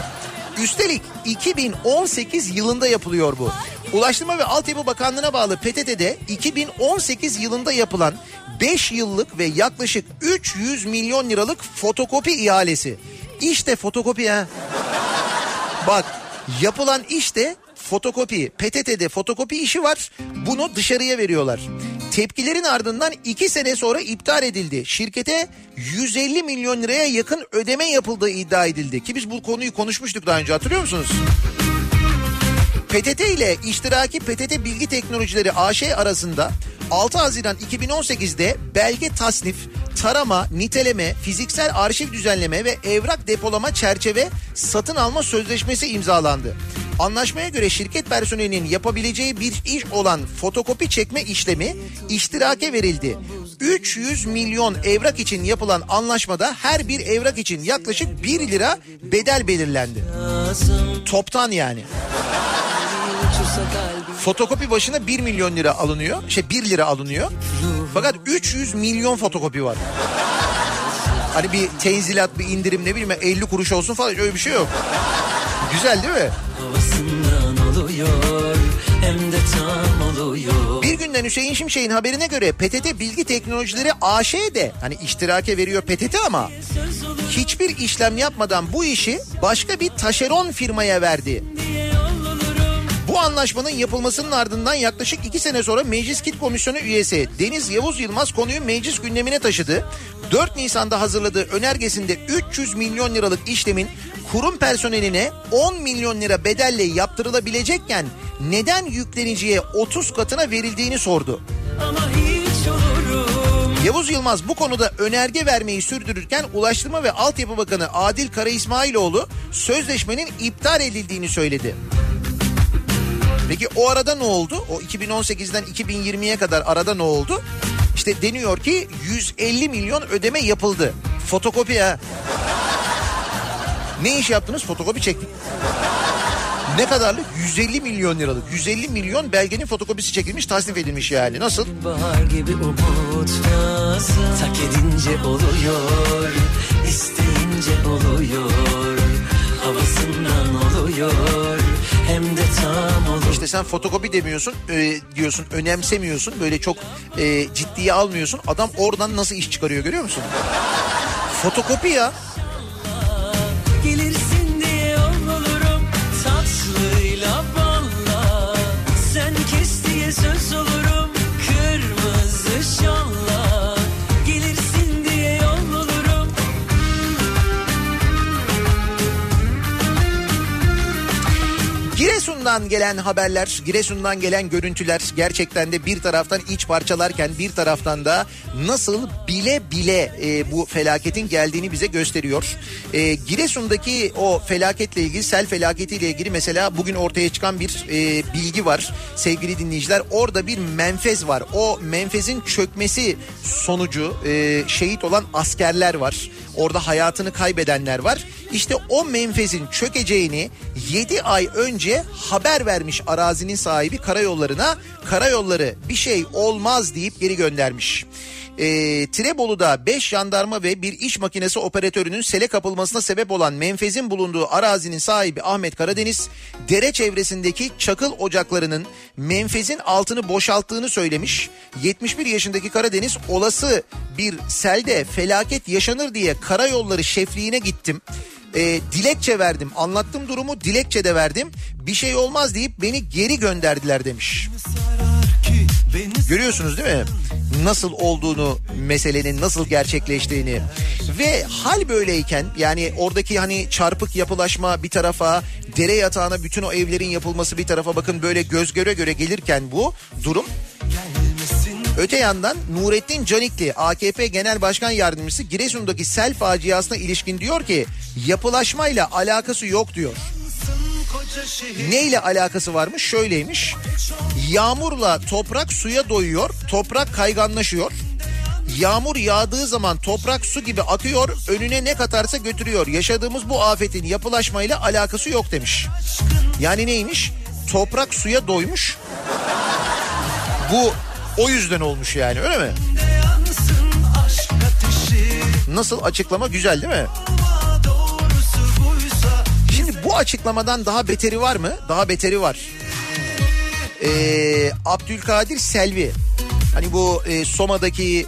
Üstelik 2018 yılında yapılıyor bu. Ulaştırma ve Altyapı Bakanlığı'na bağlı PTT'de 2018 yılında yapılan 5 yıllık ve yaklaşık 300 milyon liralık fotokopi ihalesi. İşte fotokopi ha. Bak yapılan işte fotokopi. PTT'de fotokopi işi var. Bunu dışarıya veriyorlar. Tepkilerin ardından 2 sene sonra iptal edildi. Şirkete 150 milyon liraya yakın ödeme yapıldığı iddia edildi. Ki biz bu konuyu konuşmuştuk daha önce hatırlıyor musunuz? PTT ile iştiraki PTT Bilgi Teknolojileri AŞ arasında 6 Haziran 2018'de belge tasnif, tarama, niteleme, fiziksel arşiv düzenleme ve evrak depolama çerçeve satın alma sözleşmesi imzalandı. Anlaşmaya göre şirket personelinin yapabileceği bir iş olan fotokopi çekme işlemi iştirake verildi. 300 milyon evrak için yapılan anlaşmada her bir evrak için yaklaşık 1 lira bedel belirlendi. Toptan yani. Fotokopi başına 1 milyon lira alınıyor. Şey 1 lira alınıyor. Fakat 300 milyon fotokopi var. Hani bir tenzilat, bir indirim ne bileyim 50 kuruş olsun falan öyle bir şey yok. Güzel değil mi? Havasından oluyor hem de tam oluyor. Bir günden Hüseyin Şimşek'in haberine göre PTT Bilgi Teknolojileri AŞ de hani iştirake veriyor PTT ama hiçbir işlem yapmadan bu işi başka bir taşeron firmaya verdi. Bu anlaşmanın yapılmasının ardından yaklaşık iki sene sonra Meclis Kit Komisyonu üyesi Deniz Yavuz Yılmaz konuyu meclis gündemine taşıdı. 4 Nisan'da hazırladığı önergesinde 300 milyon liralık işlemin kurum personeline 10 milyon lira bedelle yaptırılabilecekken neden yükleniciye 30 katına verildiğini sordu. Yavuz Yılmaz bu konuda önerge vermeyi sürdürürken Ulaştırma ve Altyapı Bakanı Adil Kara İsmailoğlu sözleşmenin iptal edildiğini söyledi. Peki o arada ne oldu? O 2018'den 2020'ye kadar arada ne oldu? İşte deniyor ki 150 milyon ödeme yapıldı. Fotokopi ha. Ne iş yaptınız? Fotokopi çektik. Ne kadarlık? 150 milyon liralık. 150 milyon belgenin fotokopisi çekilmiş, tasnif edilmiş yani. Nasıl? Bahar gibi umut nasıl Tak edince oluyor isteyince oluyor Havasından oluyor Hem de İşte sen fotokopi demiyorsun, e, diyorsun, önemsemiyorsun, böyle çok e, ciddiye almıyorsun. Adam oradan nasıl iş çıkarıyor görüyor musun? Fotokopi ya. Giresun'dan gelen haberler, Giresun'dan gelen görüntüler gerçekten de bir taraftan iç parçalarken bir taraftan da nasıl bile bile e, bu felaketin geldiğini bize gösteriyor. E, Giresun'daki o felaketle ilgili, sel felaketiyle ilgili mesela bugün ortaya çıkan bir e, bilgi var sevgili dinleyiciler. Orada bir menfez var. O menfezin çökmesi sonucu e, şehit olan askerler var. Orada hayatını kaybedenler var. İşte o menfezin çökeceğini 7 ay önce haber vermiş arazinin sahibi karayollarına. Karayolları bir şey olmaz deyip geri göndermiş. E, Tirebolu'da 5 jandarma ve bir iş makinesi operatörünün sele kapılmasına sebep olan menfezin bulunduğu arazinin sahibi Ahmet Karadeniz, dere çevresindeki çakıl ocaklarının menfezin altını boşalttığını söylemiş. 71 yaşındaki Karadeniz olası bir selde felaket yaşanır diye karayolları şefliğine gittim. E, dilekçe verdim anlattım durumu dilekçe de verdim bir şey olmaz deyip beni geri gönderdiler demiş. Görüyorsunuz değil mi? Nasıl olduğunu, meselenin nasıl gerçekleştiğini. Ve hal böyleyken yani oradaki hani çarpık yapılaşma bir tarafa, dere yatağına bütün o evlerin yapılması bir tarafa bakın böyle göz göre göre gelirken bu durum Öte yandan Nurettin Canikli AKP Genel Başkan Yardımcısı Giresun'daki sel faciasına ilişkin diyor ki yapılaşmayla alakası yok diyor. Neyle alakası varmış? Şöyleymiş. Yağmurla toprak suya doyuyor, toprak kayganlaşıyor. Yağmur yağdığı zaman toprak su gibi akıyor, önüne ne katarsa götürüyor. Yaşadığımız bu afetin yapılaşmayla alakası yok demiş. Yani neymiş? Toprak suya doymuş. Bu o yüzden olmuş yani öyle mi? Nasıl açıklama güzel değil mi? Şimdi bu açıklamadan daha beteri var mı? Daha beteri var. Ee, Abdülkadir Selvi. Hani bu e, Soma'daki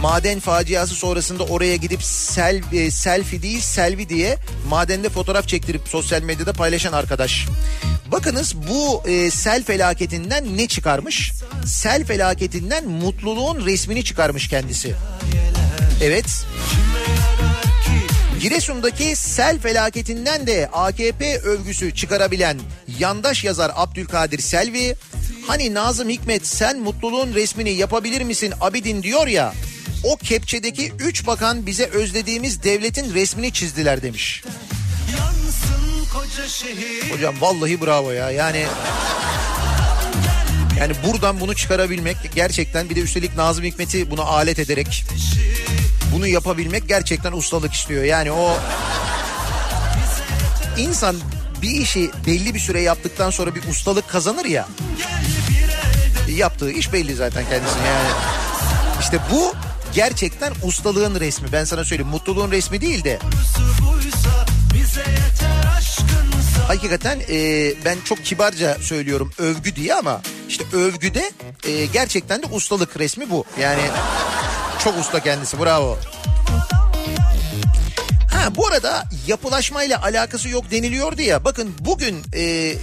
maden faciası sonrasında oraya gidip sel, e, selfie değil selvi diye madende fotoğraf çektirip sosyal medyada paylaşan arkadaş. Bakınız bu e, sel felaketinden ne çıkarmış? Sel felaketinden mutluluğun resmini çıkarmış kendisi. Evet. Giresun'daki sel felaketinden de AKP övgüsü çıkarabilen yandaş yazar Abdülkadir Selvi, hani Nazım Hikmet sen mutluluğun resmini yapabilir misin Abidin diyor ya, o kepçedeki üç bakan bize özlediğimiz devletin resmini çizdiler demiş. Hocam vallahi bravo ya yani... Yani buradan bunu çıkarabilmek gerçekten bir de üstelik Nazım Hikmet'i buna alet ederek bunu yapabilmek gerçekten ustalık istiyor. Yani o insan bir işi belli bir süre yaptıktan sonra bir ustalık kazanır ya. Yaptığı iş belli zaten kendisine yani. İşte bu gerçekten ustalığın resmi. Ben sana söyleyeyim mutluluğun resmi değil de. Hakikaten e, ben çok kibarca söylüyorum övgü diye ama işte övgüde e, gerçekten de ustalık resmi bu. Yani çok usta kendisi bravo. Ha bu arada yapılaşmayla alakası yok deniliyordu ya. Bakın bugün e,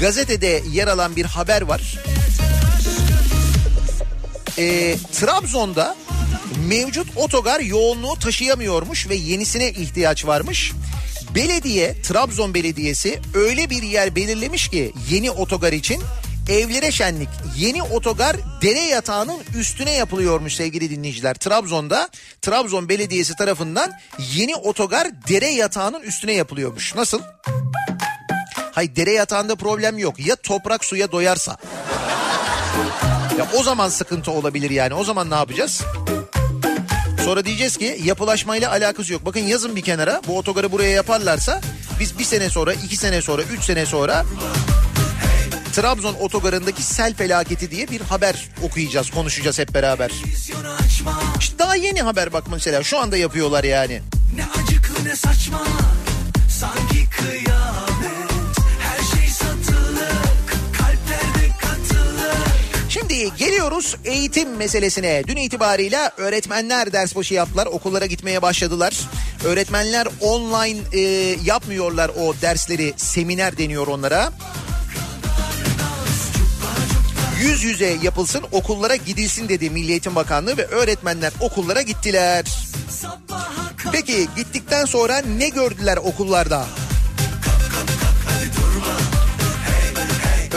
gazetede yer alan bir haber var. E, Trabzon'da mevcut otogar yoğunluğu taşıyamıyormuş ve yenisine ihtiyaç varmış. Belediye, Trabzon Belediyesi öyle bir yer belirlemiş ki yeni otogar için evlere şenlik. Yeni otogar dere yatağının üstüne yapılıyormuş sevgili dinleyiciler. Trabzon'da Trabzon Belediyesi tarafından yeni otogar dere yatağının üstüne yapılıyormuş. Nasıl? Hay dere yatağında problem yok. Ya toprak suya doyarsa. Ya o zaman sıkıntı olabilir yani. O zaman ne yapacağız? Sonra diyeceğiz ki yapılaşmayla alakası yok. Bakın yazın bir kenara bu otogarı buraya yaparlarsa Biz bir sene sonra, iki sene sonra, üç sene sonra Trabzon otogarındaki sel felaketi diye bir haber okuyacağız, konuşacağız hep beraber. İşte daha yeni haber bak mesela şu anda yapıyorlar yani. Ne acıklı ne saçma Sanki kıyamet Şimdi geliyoruz eğitim meselesine. Dün itibariyle öğretmenler ders başı yaptılar. Okullara gitmeye başladılar. Öğretmenler online e, yapmıyorlar o dersleri. Seminer deniyor onlara. Yüz yüze yapılsın okullara gidilsin dedi Milli Eğitim Bakanlığı ve öğretmenler okullara gittiler. Peki gittikten sonra ne gördüler okullarda?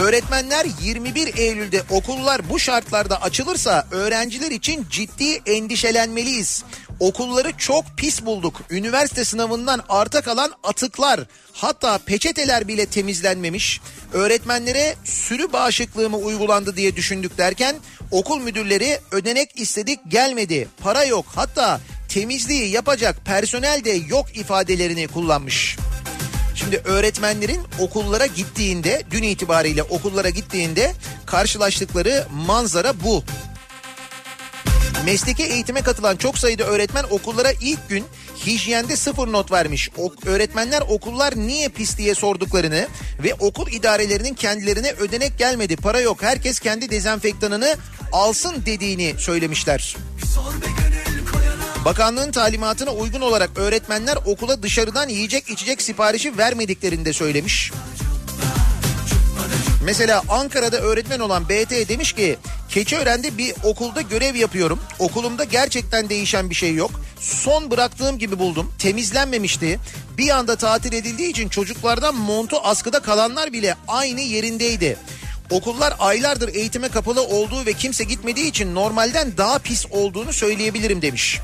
Öğretmenler 21 Eylül'de okullar bu şartlarda açılırsa öğrenciler için ciddi endişelenmeliyiz. Okulları çok pis bulduk. Üniversite sınavından arta kalan atıklar hatta peçeteler bile temizlenmemiş. Öğretmenlere sürü bağışıklığı mı uygulandı diye düşündük derken okul müdürleri ödenek istedik gelmedi. Para yok hatta temizliği yapacak personel de yok ifadelerini kullanmış. Şimdi öğretmenlerin okullara gittiğinde dün itibariyle okullara gittiğinde karşılaştıkları manzara bu. Mesleki eğitime katılan çok sayıda öğretmen okullara ilk gün hijyende sıfır not vermiş. O, öğretmenler okullar niye pis diye sorduklarını ve okul idarelerinin kendilerine ödenek gelmedi, para yok, herkes kendi dezenfektanını alsın dediğini söylemişler. Bakanlığın talimatına uygun olarak öğretmenler okula dışarıdan yiyecek içecek siparişi vermediklerini de söylemiş. Mesela Ankara'da öğretmen olan BT demiş ki Keçiören'de bir okulda görev yapıyorum. Okulumda gerçekten değişen bir şey yok. Son bıraktığım gibi buldum. Temizlenmemişti. Bir anda tatil edildiği için çocuklardan montu askıda kalanlar bile aynı yerindeydi. Okullar aylardır eğitime kapalı olduğu ve kimse gitmediği için normalden daha pis olduğunu söyleyebilirim demiş.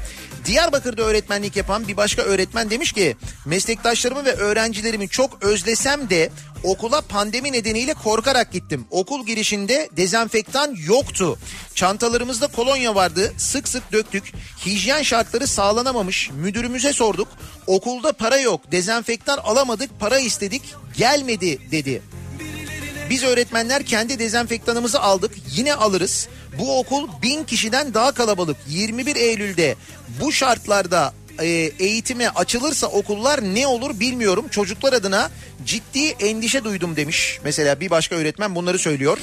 Diyarbakır'da öğretmenlik yapan bir başka öğretmen demiş ki meslektaşlarımı ve öğrencilerimi çok özlesem de okula pandemi nedeniyle korkarak gittim. Okul girişinde dezenfektan yoktu. Çantalarımızda kolonya vardı. Sık sık döktük. Hijyen şartları sağlanamamış. Müdürümüze sorduk. Okulda para yok. Dezenfektan alamadık. Para istedik. Gelmedi dedi. Biz öğretmenler kendi dezenfektanımızı aldık. Yine alırız. Bu okul bin kişiden daha kalabalık. 21 Eylül'de bu şartlarda e, eğitime açılırsa okullar ne olur bilmiyorum. Çocuklar adına ciddi endişe duydum demiş. Mesela bir başka öğretmen bunları söylüyor.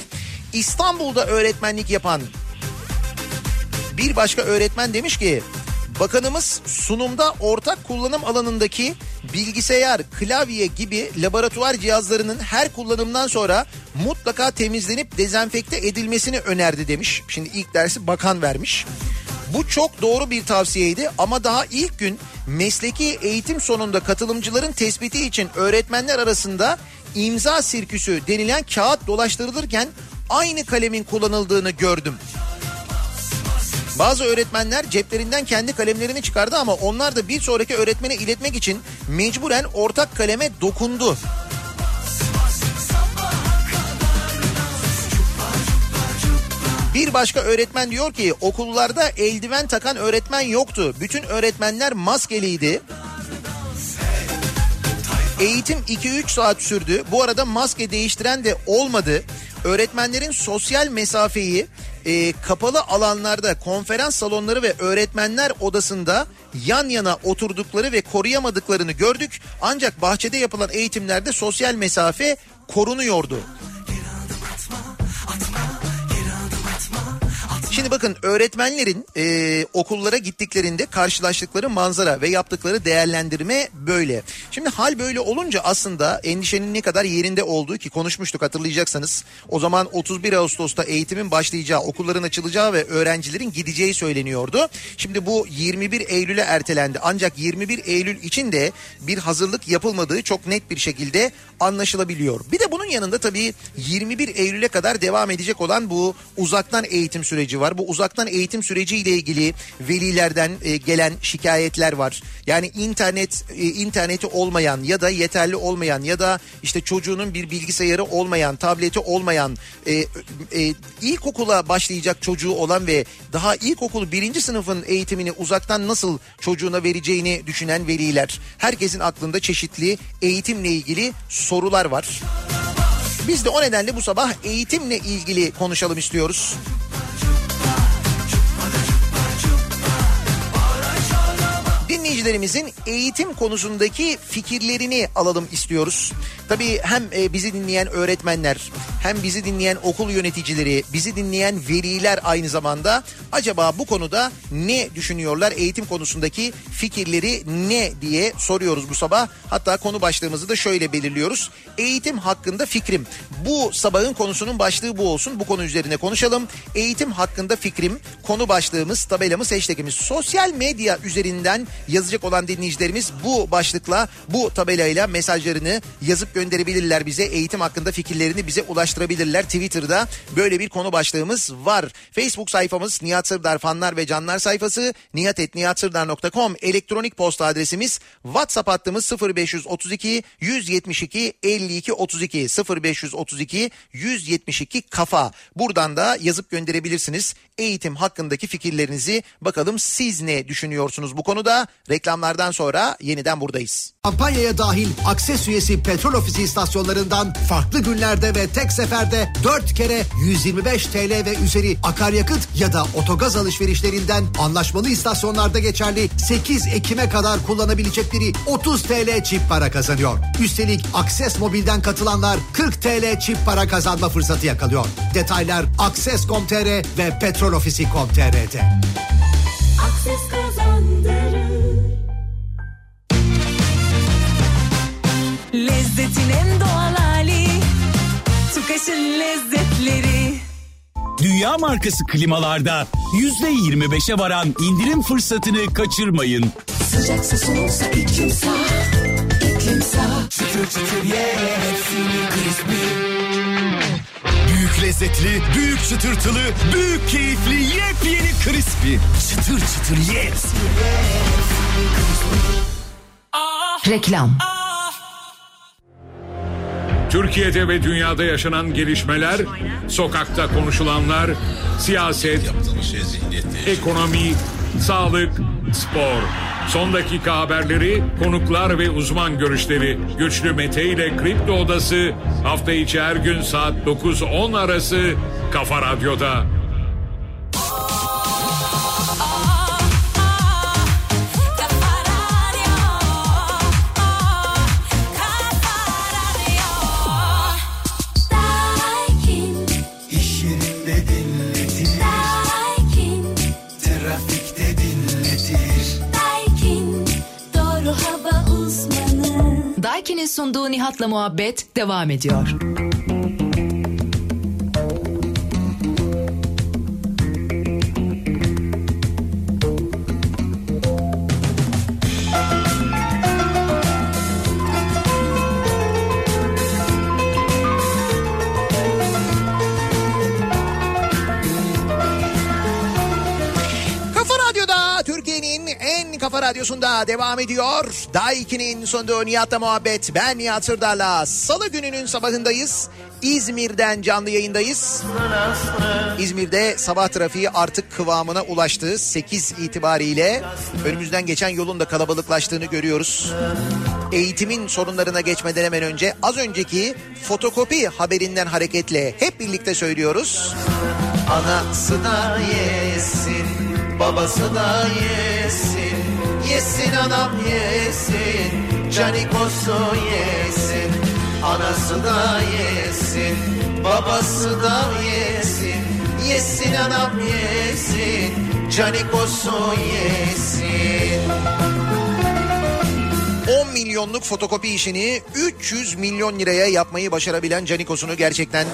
İstanbul'da öğretmenlik yapan bir başka öğretmen demiş ki Bakanımız sunumda ortak kullanım alanındaki bilgisayar, klavye gibi laboratuvar cihazlarının her kullanımdan sonra mutlaka temizlenip dezenfekte edilmesini önerdi demiş. Şimdi ilk dersi bakan vermiş. Bu çok doğru bir tavsiyeydi ama daha ilk gün mesleki eğitim sonunda katılımcıların tespiti için öğretmenler arasında imza sirküsü denilen kağıt dolaştırılırken aynı kalemin kullanıldığını gördüm. Bazı öğretmenler ceplerinden kendi kalemlerini çıkardı ama onlar da bir sonraki öğretmene iletmek için mecburen ortak kaleme dokundu. Bir başka öğretmen diyor ki okullarda eldiven takan öğretmen yoktu. Bütün öğretmenler maskeliydi. Eğitim 2-3 saat sürdü. Bu arada maske değiştiren de olmadı. Öğretmenlerin sosyal mesafeyi e, kapalı alanlarda konferans salonları ve öğretmenler odasında yan yana oturdukları ve koruyamadıklarını gördük. Ancak bahçede yapılan eğitimlerde sosyal mesafe korunuyordu. Şimdi bakın öğretmenlerin e, okullara gittiklerinde karşılaştıkları manzara ve yaptıkları değerlendirme böyle. Şimdi hal böyle olunca aslında endişenin ne kadar yerinde olduğu ki konuşmuştuk hatırlayacaksanız. O zaman 31 Ağustos'ta eğitimin başlayacağı, okulların açılacağı ve öğrencilerin gideceği söyleniyordu. Şimdi bu 21 Eylül'e ertelendi. Ancak 21 Eylül için de bir hazırlık yapılmadığı çok net bir şekilde anlaşılabiliyor. Bir de bunun yanında tabii 21 Eylül'e kadar devam edecek olan bu uzaktan eğitim süreci var. Bu uzaktan eğitim süreciyle ilgili velilerden e, gelen şikayetler var. Yani internet e, interneti olmayan ya da yeterli olmayan ya da işte çocuğunun bir bilgisayarı olmayan, tableti olmayan, e, ilkokula başlayacak çocuğu olan ve daha ilkokul birinci sınıfın eğitimini uzaktan nasıl çocuğuna vereceğini düşünen veliler. Herkesin aklında çeşitli eğitimle ilgili sorular var. Biz de o nedenle bu sabah eğitimle ilgili konuşalım istiyoruz. Dinleyicilerimizin eğitim konusundaki fikirlerini alalım istiyoruz. Tabii hem e, bizi dinleyen öğretmenler, hem bizi dinleyen okul yöneticileri, bizi dinleyen veliler aynı zamanda acaba bu konuda ne düşünüyorlar? Eğitim konusundaki fikirleri ne diye soruyoruz bu sabah. Hatta konu başlığımızı da şöyle belirliyoruz. Eğitim hakkında fikrim. Bu sabahın konusunun başlığı bu olsun. Bu konu üzerine konuşalım. Eğitim hakkında fikrim konu başlığımız, tabelamız, hashtagimiz. Sosyal medya üzerinden yazacak olan dinleyicilerimiz bu başlıkla, bu tabelayla mesajlarını yazıp gönderebilirler bize. Eğitim hakkında fikirlerini bize ulaştırabilirler. Twitter'da böyle bir konu başlığımız var. Facebook sayfamız Nihat Sırdar fanlar ve canlar sayfası nihatetnihatsırdar.com elektronik posta adresimiz WhatsApp hattımız 0532 172 52 32 0532 172 kafa. Buradan da yazıp gönderebilirsiniz. Eğitim hakkındaki fikirlerinizi bakalım siz ne düşünüyorsunuz bu konuda? Reklamlardan sonra yeniden buradayız. Kampanyaya dahil Akses üyesi petrol ofisi istasyonlarından farklı günlerde ve tek seferde 4 kere 125 TL ve üzeri akaryakıt ya da otogaz alışverişlerinden anlaşmalı istasyonlarda geçerli 8 Ekim'e kadar kullanabilecekleri 30 TL çip para kazanıyor. Üstelik Akses Mobil'den katılanlar 40 TL çip para kazanma fırsatı yakalıyor. Detaylar Akses.com.tr ve petrolofisi.com.tr'de. Akses Lezzetin en doğal hali. Tukaş'ın lezzetleri. Dünya markası klimalarda %25'e varan indirim fırsatını kaçırmayın. Sıcaksa soğuksa iklim sağ iklim sağ Çıtır çıtır ye hepsini crispy Büyük lezzetli, büyük çıtırtılı, büyük keyifli, yepyeni crispy. Çıtır çıtır ye. Reklam. Türkiye'de ve dünyada yaşanan gelişmeler, sokakta konuşulanlar, siyaset, ekonomi, sağlık, spor. Son dakika haberleri, konuklar ve uzman görüşleri. Güçlü Mete ile Kripto Odası hafta içi her gün saat 9-10 arası Kafa Radyo'da. Daiki'nin sunduğu Nihat'la muhabbet devam ediyor. Radyosunda devam ediyor. Daiki'nin sonunda Nihat'la muhabbet. Ben Nihat Sırdar'la salı gününün sabahındayız. İzmir'den canlı yayındayız. İzmir'de sabah trafiği artık kıvamına ulaştı. 8 itibariyle önümüzden geçen yolun da kalabalıklaştığını görüyoruz. Eğitimin sorunlarına geçmeden hemen önce az önceki fotokopi haberinden hareketle hep birlikte söylüyoruz. Anası da yesin, babası da yesin. Yesin anam yesin, canikosu yesin. Anası da yesin, babası da yesin. Yesin anam yesin, canikosu yesin. 10 milyonluk fotokopi işini 300 milyon liraya yapmayı başarabilen Canikos'unu gerçekten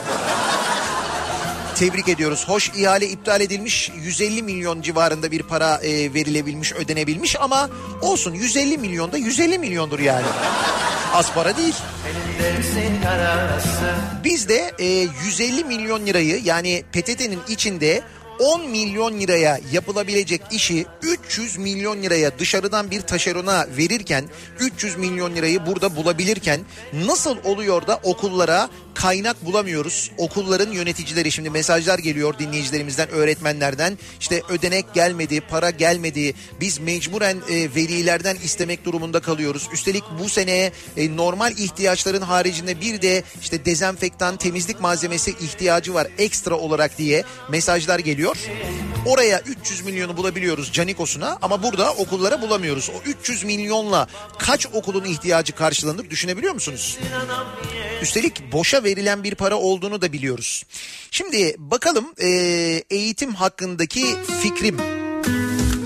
tebrik ediyoruz. Hoş ihale iptal edilmiş 150 milyon civarında bir para e, verilebilmiş ödenebilmiş ama olsun 150 milyon da 150 milyondur yani. Az para değil. Biz de e, 150 milyon lirayı yani PTT'nin içinde 10 milyon liraya yapılabilecek işi 300 milyon liraya dışarıdan bir taşerona verirken 300 milyon lirayı burada bulabilirken nasıl oluyor da okullara kaynak bulamıyoruz. Okulların yöneticileri şimdi mesajlar geliyor dinleyicilerimizden, öğretmenlerden. İşte ödenek gelmedi, para gelmedi. Biz mecburen e, velilerden istemek durumunda kalıyoruz. Üstelik bu seneye e, normal ihtiyaçların haricinde bir de işte dezenfektan, temizlik malzemesi ihtiyacı var ekstra olarak diye mesajlar geliyor. Oraya 300 milyonu bulabiliyoruz Canikos'una ama burada okullara bulamıyoruz. O 300 milyonla kaç okulun ihtiyacı karşılanır düşünebiliyor musunuz? Üstelik boşa verilen bir para olduğunu da biliyoruz. Şimdi bakalım e, eğitim hakkındaki fikrim.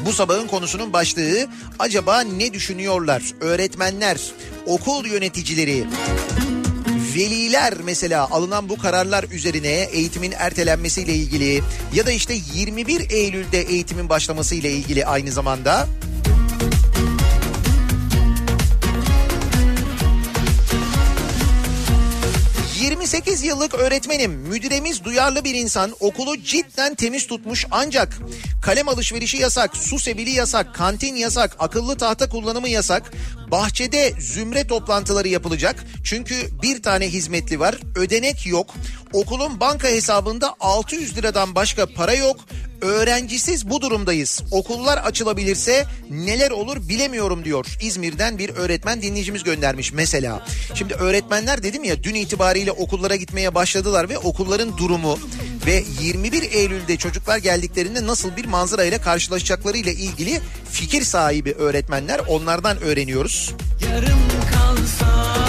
Bu sabahın konusunun başlığı acaba ne düşünüyorlar? Öğretmenler, okul yöneticileri, veliler mesela alınan bu kararlar üzerine eğitimin ertelenmesiyle ilgili ya da işte 21 Eylül'de eğitimin başlaması ile ilgili aynı zamanda 28 yıllık öğretmenim. Müdüremiz duyarlı bir insan. Okulu cidden temiz tutmuş ancak kalem alışverişi yasak, su sebili yasak, kantin yasak, akıllı tahta kullanımı yasak. Bahçede zümre toplantıları yapılacak. Çünkü bir tane hizmetli var. Ödenek yok. Okulun banka hesabında 600 liradan başka para yok. Öğrencisiz bu durumdayız. Okullar açılabilirse neler olur bilemiyorum diyor. İzmir'den bir öğretmen dinleyicimiz göndermiş mesela. Şimdi öğretmenler dedim ya dün itibariyle okullara gitmeye başladılar ve okulların durumu ve 21 Eylül'de çocuklar geldiklerinde nasıl bir manzara ile karşılaşacakları ile ilgili fikir sahibi öğretmenler onlardan öğreniyoruz. Yarım kalsam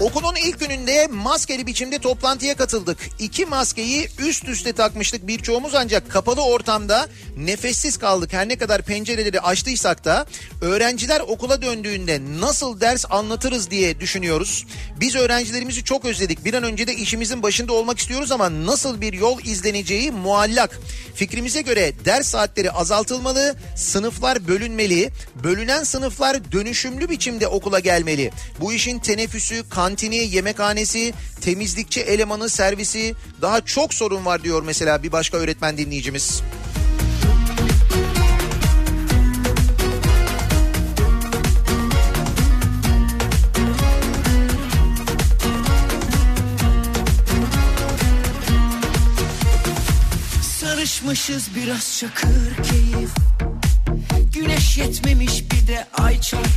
Okulun ilk gününde maskeli biçimde toplantıya katıldık. İki maskeyi üst üste takmıştık birçoğumuz ancak kapalı ortamda nefessiz kaldık. Her ne kadar pencereleri açtıysak da öğrenciler okula döndüğünde nasıl ders anlatırız diye düşünüyoruz. Biz öğrencilerimizi çok özledik. Bir an önce de işimizin başında olmak istiyoruz ama nasıl bir yol izleneceği muallak. Fikrimize göre ders saatleri azaltılmalı, sınıflar bölünmeli, bölünen sınıflar dönüşümlü biçimde okula gelmeli. Bu işin teneffüsü, kantini, yemekhanesi, temizlikçi elemanı, servisi daha çok sorun var diyor mesela bir başka öğretmen dinleyicimiz. Sarışmışız biraz çakır keyif Güneş yetmemiş bir de ay çarpmış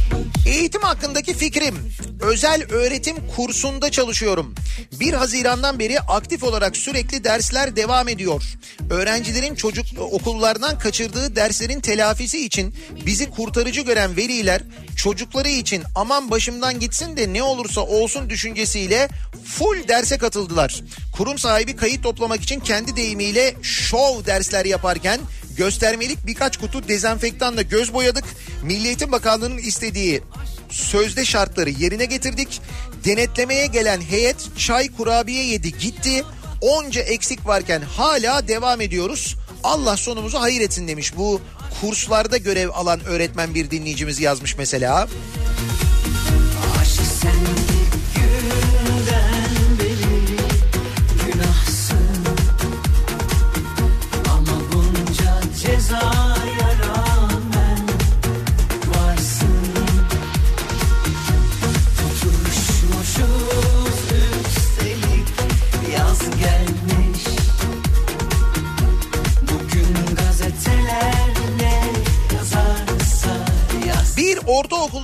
Eğitim hakkındaki fikrim. Özel öğretim kursunda çalışıyorum. 1 Haziran'dan beri aktif olarak sürekli dersler devam ediyor. Öğrencilerin çocuk okullardan kaçırdığı derslerin telafisi için bizi kurtarıcı gören veliler çocukları için aman başımdan gitsin de ne olursa olsun düşüncesiyle full derse katıldılar. Kurum sahibi kayıt toplamak için kendi deyimiyle şov dersler yaparken göstermelik birkaç kutu dezenfektanla göz boyadık. Milli Eğitim Bakanlığı'nın istediği sözde şartları yerine getirdik. Denetlemeye gelen heyet çay kurabiye yedi gitti. Onca eksik varken hala devam ediyoruz. Allah sonumuzu hayır etsin demiş bu kurslarda görev alan öğretmen bir dinleyicimiz yazmış mesela. Aşk sende günden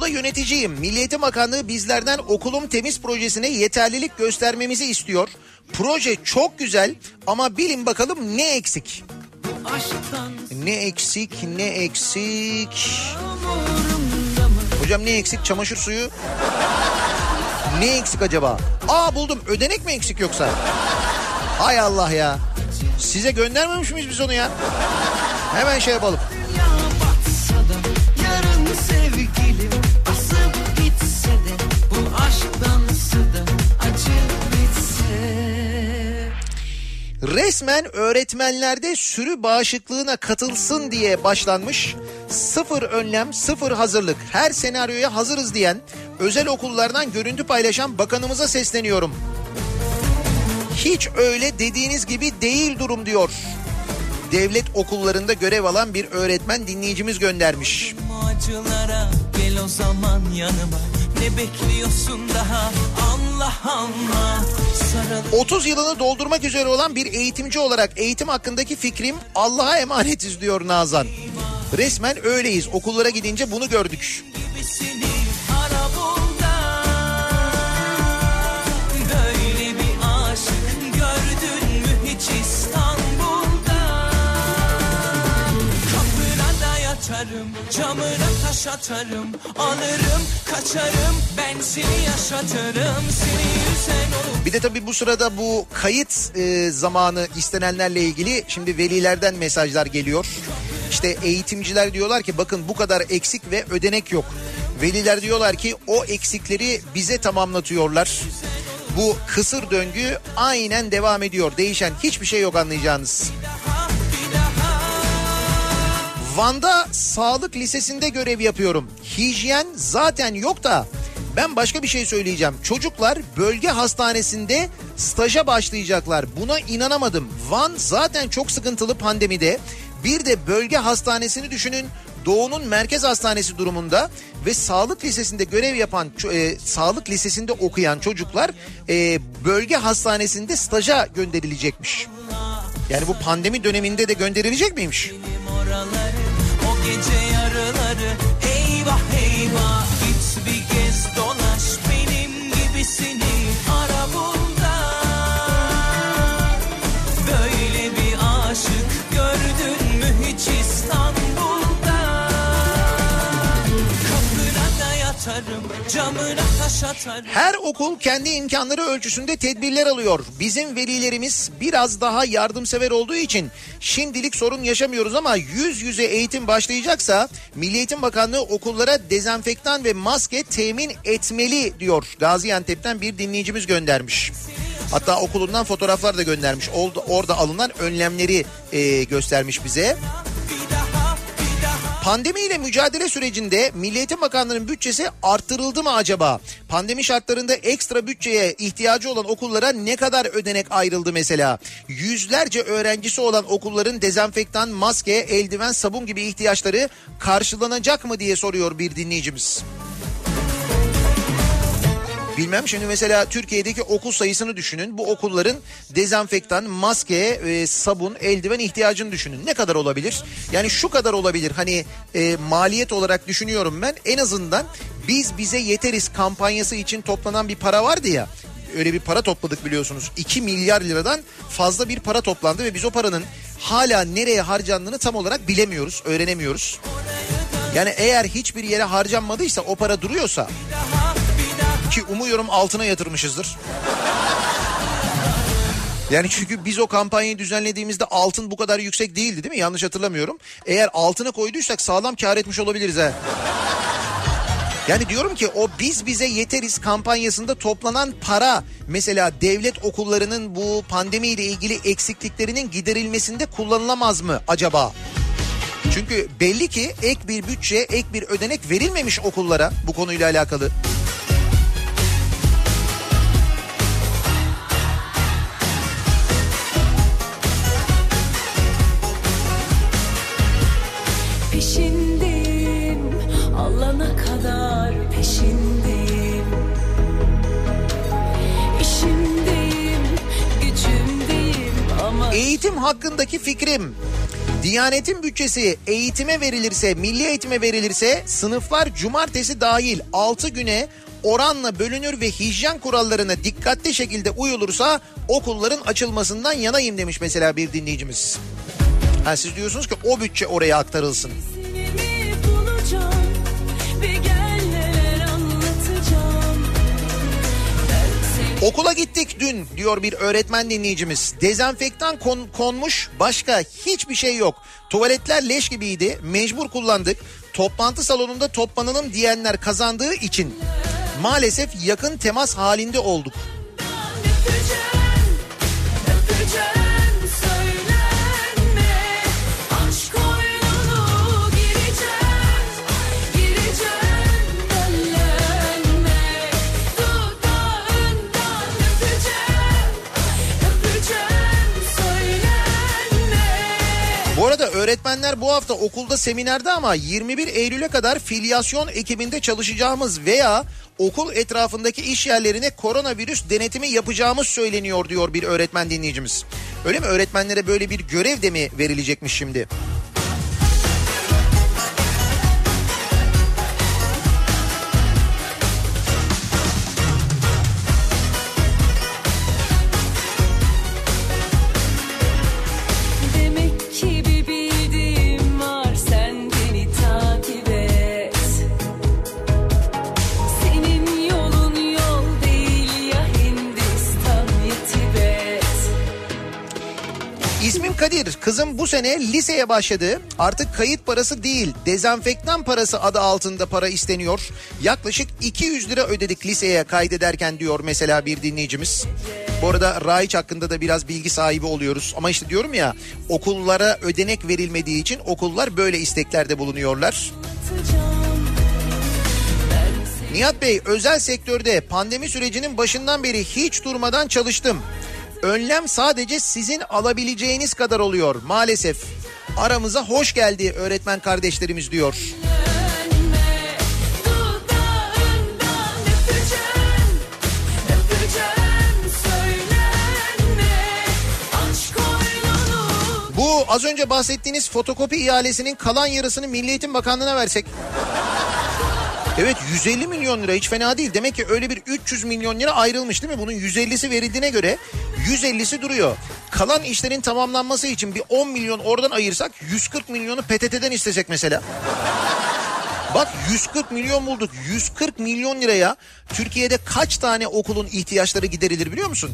yöneticiyim. Milli Eğitim Bakanlığı bizlerden okulum temiz projesine yeterlilik göstermemizi istiyor. Proje çok güzel ama bilin bakalım ne eksik? Ne eksik ne eksik? Hocam ne eksik? Çamaşır suyu. Ne eksik acaba? Aa buldum. Ödenek mi eksik yoksa? Hay Allah ya. Size göndermemiş miyiz biz onu ya? Hemen şey yapalım. Resmen öğretmenlerde sürü bağışıklığına katılsın diye başlanmış sıfır önlem sıfır hazırlık her senaryoya hazırız diyen özel okullardan görüntü paylaşan bakanımıza sesleniyorum. Hiç öyle dediğiniz gibi değil durum diyor. Devlet okullarında görev alan bir öğretmen dinleyicimiz göndermiş. acılara gel o zaman yanıma Ne bekliyorsun daha Allah Allah Sarıl 30 yılını doldurmak üzere olan bir eğitimci olarak eğitim hakkındaki fikrim Allah'a emanetiz diyor Nazan. Resmen öyleyiz. Okullara gidince bunu gördük. gibisini da yatarım camına taş atarım Alırım kaçarım ben seni yaşatırım Seni yüzen olup Bir de tabii bu sırada bu kayıt e, zamanı istenenlerle ilgili şimdi velilerden mesajlar geliyor. İşte eğitimciler diyorlar ki bakın bu kadar eksik ve ödenek yok. Veliler diyorlar ki o eksikleri bize tamamlatıyorlar. Bu kısır döngü aynen devam ediyor. Değişen hiçbir şey yok anlayacağınız. Van'da sağlık lisesinde görev yapıyorum. Hijyen zaten yok da ben başka bir şey söyleyeceğim. Çocuklar bölge hastanesinde staja başlayacaklar. Buna inanamadım. Van zaten çok sıkıntılı pandemide. Bir de bölge hastanesini düşünün. Doğu'nun merkez hastanesi durumunda ve sağlık lisesinde görev yapan, e, sağlık lisesinde okuyan çocuklar e, bölge hastanesinde staja gönderilecekmiş. Yani bu pandemi döneminde de gönderilecek miymiş? oraları O gece yarıları Eyvah eyvah Her okul kendi imkanları ölçüsünde tedbirler alıyor. Bizim velilerimiz biraz daha yardımsever olduğu için şimdilik sorun yaşamıyoruz ama yüz yüze eğitim başlayacaksa Milli Eğitim Bakanlığı okullara dezenfektan ve maske temin etmeli diyor. Gaziantep'ten bir dinleyicimiz göndermiş. Hatta okulundan fotoğraflar da göndermiş. Orada, alınan önlemleri e, göstermiş bize. Pandemiyle mücadele sürecinde Milli Eğitim Bakanlığı'nın bütçesi arttırıldı mı acaba? Pandemi şartlarında ekstra bütçeye ihtiyacı olan okullara ne kadar ödenek ayrıldı mesela? Yüzlerce öğrencisi olan okulların dezenfektan, maske, eldiven, sabun gibi ihtiyaçları karşılanacak mı diye soruyor bir dinleyicimiz. Bilmem şimdi mesela Türkiye'deki okul sayısını düşünün. Bu okulların dezenfektan, maske, e, sabun, eldiven ihtiyacını düşünün. Ne kadar olabilir? Yani şu kadar olabilir. Hani e, maliyet olarak düşünüyorum ben. En azından biz bize yeteriz kampanyası için toplanan bir para vardı ya. Öyle bir para topladık biliyorsunuz. 2 milyar liradan fazla bir para toplandı ve biz o paranın hala nereye harcandığını tam olarak bilemiyoruz, öğrenemiyoruz. Yani eğer hiçbir yere harcanmadıysa o para duruyorsa ki umuyorum altına yatırmışızdır. Yani çünkü biz o kampanyayı düzenlediğimizde altın bu kadar yüksek değildi değil mi? Yanlış hatırlamıyorum. Eğer altına koyduysak sağlam kar etmiş olabiliriz ha. Yani diyorum ki o biz bize yeteriz kampanyasında toplanan para mesela devlet okullarının bu pandemiyle ilgili eksikliklerinin giderilmesinde kullanılamaz mı acaba? Çünkü belli ki ek bir bütçe, ek bir ödenek verilmemiş okullara bu konuyla alakalı. Eğitim hakkındaki fikrim. Diyanetin bütçesi eğitime verilirse, milli eğitime verilirse sınıflar cumartesi dahil 6 güne oranla bölünür ve hijyen kurallarına dikkatli şekilde uyulursa okulların açılmasından yanayım demiş mesela bir dinleyicimiz. Ha siz diyorsunuz ki o bütçe oraya aktarılsın. Bulacağım ve gel Okula gittik dün diyor bir öğretmen dinleyicimiz. Dezenfektan kon- konmuş başka hiçbir şey yok. Tuvaletler leş gibiydi mecbur kullandık. Toplantı salonunda toplanalım diyenler kazandığı için maalesef yakın temas halinde olduk. Öğretmenler bu hafta okulda seminerde ama 21 Eylül'e kadar filyasyon ekibinde çalışacağımız veya okul etrafındaki iş yerlerine koronavirüs denetimi yapacağımız söyleniyor diyor bir öğretmen dinleyicimiz. Öyle mi öğretmenlere böyle bir görev de mi verilecekmiş şimdi? Kızım bu sene liseye başladı. Artık kayıt parası değil, dezenfektan parası adı altında para isteniyor. Yaklaşık 200 lira ödedik liseye kaydederken diyor mesela bir dinleyicimiz. Bu arada Raiç hakkında da biraz bilgi sahibi oluyoruz. Ama işte diyorum ya okullara ödenek verilmediği için okullar böyle isteklerde bulunuyorlar. Nihat Bey özel sektörde pandemi sürecinin başından beri hiç durmadan çalıştım. Önlem sadece sizin alabileceğiniz kadar oluyor maalesef. Aramıza hoş geldi öğretmen kardeşlerimiz diyor. Bu az önce bahsettiğiniz fotokopi ihalesinin kalan yarısını Milli Eğitim Bakanlığı'na versek. Evet 150 milyon lira hiç fena değil. Demek ki öyle bir 300 milyon lira ayrılmış değil mi? Bunun 150'si verildiğine göre 150'si duruyor. Kalan işlerin tamamlanması için bir 10 milyon oradan ayırsak 140 milyonu PTT'den istesek mesela. Bak 140 milyon bulduk. 140 milyon liraya Türkiye'de kaç tane okulun ihtiyaçları giderilir biliyor musun?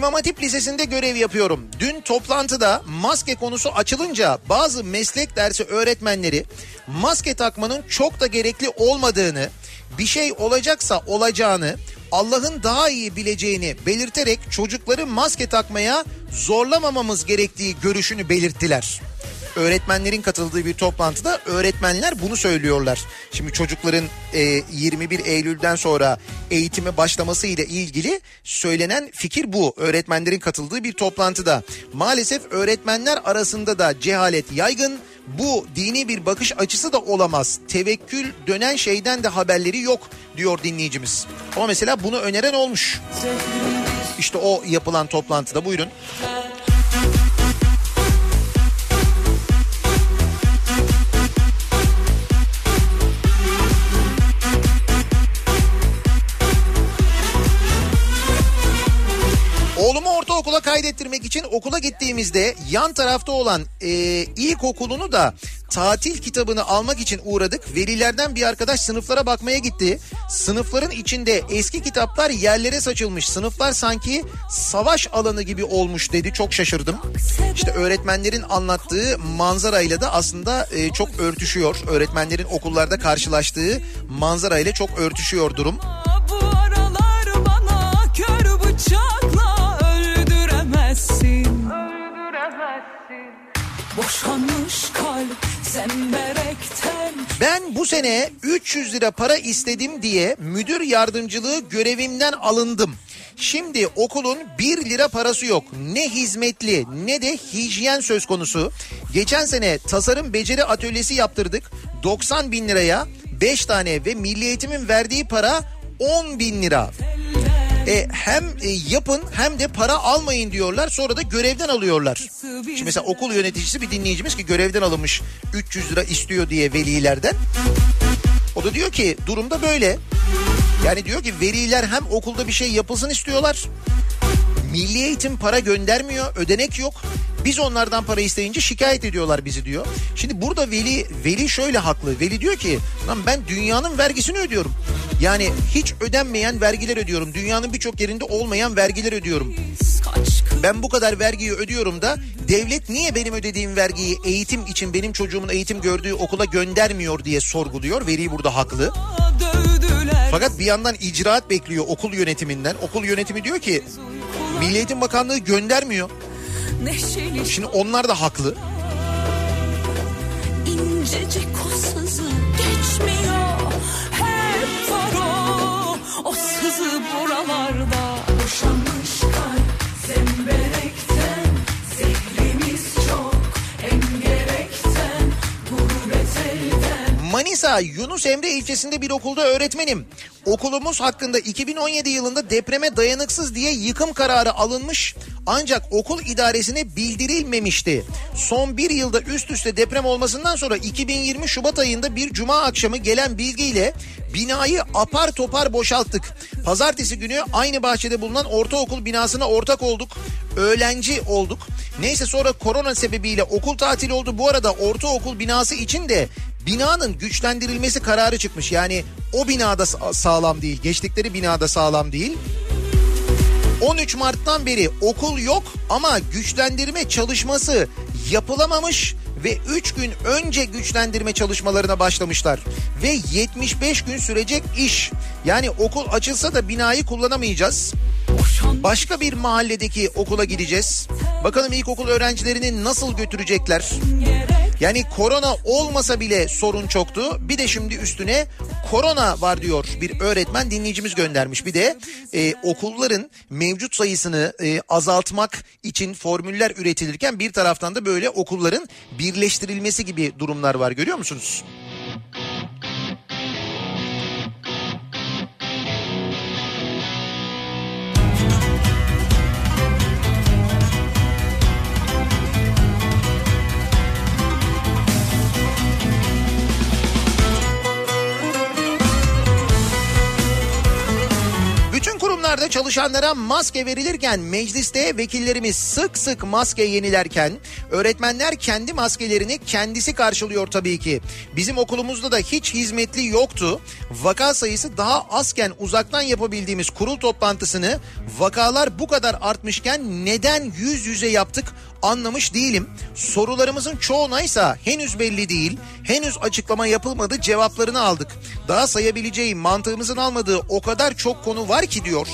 İmam Hatip Lisesi'nde görev yapıyorum. Dün toplantıda maske konusu açılınca bazı meslek dersi öğretmenleri maske takmanın çok da gerekli olmadığını, bir şey olacaksa olacağını, Allah'ın daha iyi bileceğini belirterek çocukları maske takmaya zorlamamamız gerektiği görüşünü belirttiler. Öğretmenlerin katıldığı bir toplantıda öğretmenler bunu söylüyorlar. Şimdi çocukların e, 21 Eylül'den sonra eğitime başlaması ile ilgili söylenen fikir bu. Öğretmenlerin katıldığı bir toplantıda. Maalesef öğretmenler arasında da cehalet yaygın. Bu dini bir bakış açısı da olamaz. Tevekkül dönen şeyden de haberleri yok diyor dinleyicimiz. Ama mesela bunu öneren olmuş. İşte o yapılan toplantıda buyurun. Oğlumu ortaokula kaydettirmek için okula gittiğimizde yan tarafta olan e, ilkokulunu da tatil kitabını almak için uğradık. Velilerden bir arkadaş sınıflara bakmaya gitti. Sınıfların içinde eski kitaplar yerlere saçılmış. Sınıflar sanki savaş alanı gibi olmuş dedi. Çok şaşırdım. İşte öğretmenlerin anlattığı manzarayla da aslında e, çok örtüşüyor. Öğretmenlerin okullarda karşılaştığı manzarayla çok örtüşüyor durum. Ben bu sene 300 lira para istedim diye müdür yardımcılığı görevimden alındım. Şimdi okulun 1 lira parası yok. Ne hizmetli ne de hijyen söz konusu. Geçen sene tasarım beceri atölyesi yaptırdık. 90 bin liraya 5 tane ve Milli Eğitim'in verdiği para 10 bin lira. E, hem e, yapın hem de para almayın diyorlar sonra da görevden alıyorlar. Şimdi mesela okul yöneticisi bir dinleyicimiz ki görevden alınmış 300 lira istiyor diye velilerden. O da diyor ki durumda böyle. Yani diyor ki veliler hem okulda bir şey yapılsın istiyorlar. Milli eğitim para göndermiyor, ödenek yok. Biz onlardan para isteyince şikayet ediyorlar bizi diyor. Şimdi burada veli veli şöyle haklı. Veli diyor ki lan ben dünyanın vergisini ödüyorum. Yani hiç ödenmeyen vergiler ödüyorum. Dünyanın birçok yerinde olmayan vergiler ödüyorum. Ben bu kadar vergiyi ödüyorum da devlet niye benim ödediğim vergiyi eğitim için benim çocuğumun eğitim gördüğü okula göndermiyor diye sorguluyor. Veli burada haklı. Fakat bir yandan icraat bekliyor okul yönetiminden. Okul yönetimi diyor ki Milli Eğitim Bakanlığı göndermiyor. Şimdi onlar da haklı. incecik o sızı geçmiyor Hep var o, o sızı buralarda Manisa Yunus Emre ilçesinde bir okulda öğretmenim. Okulumuz hakkında 2017 yılında depreme dayanıksız diye yıkım kararı alınmış ancak okul idaresine bildirilmemişti. Son bir yılda üst üste deprem olmasından sonra 2020 Şubat ayında bir cuma akşamı gelen bilgiyle binayı apar topar boşalttık. Pazartesi günü aynı bahçede bulunan ortaokul binasına ortak olduk. Öğlenci olduk. Neyse sonra korona sebebiyle okul tatil oldu. Bu arada ortaokul binası için de binanın güçlendirilmesi kararı çıkmış. Yani o binada sa- sağlam değil. Geçtikleri binada sağlam değil. 13 Mart'tan beri okul yok ama güçlendirme çalışması yapılamamış ve 3 gün önce güçlendirme çalışmalarına başlamışlar. Ve 75 gün sürecek iş. Yani okul açılsa da binayı kullanamayacağız. Başka bir mahalledeki okula gideceğiz. Bakalım ilkokul öğrencilerini nasıl götürecekler? Yani korona olmasa bile sorun çoktu. Bir de şimdi üstüne korona var diyor bir öğretmen dinleyicimiz göndermiş. Bir de e, okulların mevcut sayısını e, azaltmak için formüller üretilirken bir taraftan da böyle okulların birleştirilmesi gibi durumlar var görüyor musunuz? Kurumlarda çalışanlara maske verilirken mecliste vekillerimiz sık sık maske yenilerken öğretmenler kendi maskelerini kendisi karşılıyor tabii ki. Bizim okulumuzda da hiç hizmetli yoktu. Vaka sayısı daha azken uzaktan yapabildiğimiz kurul toplantısını vakalar bu kadar artmışken neden yüz yüze yaptık anlamış değilim. Sorularımızın çoğuna henüz belli değil. Henüz açıklama yapılmadı cevaplarını aldık. Daha sayabileceğim mantığımızın almadığı o kadar çok konu var ki diyor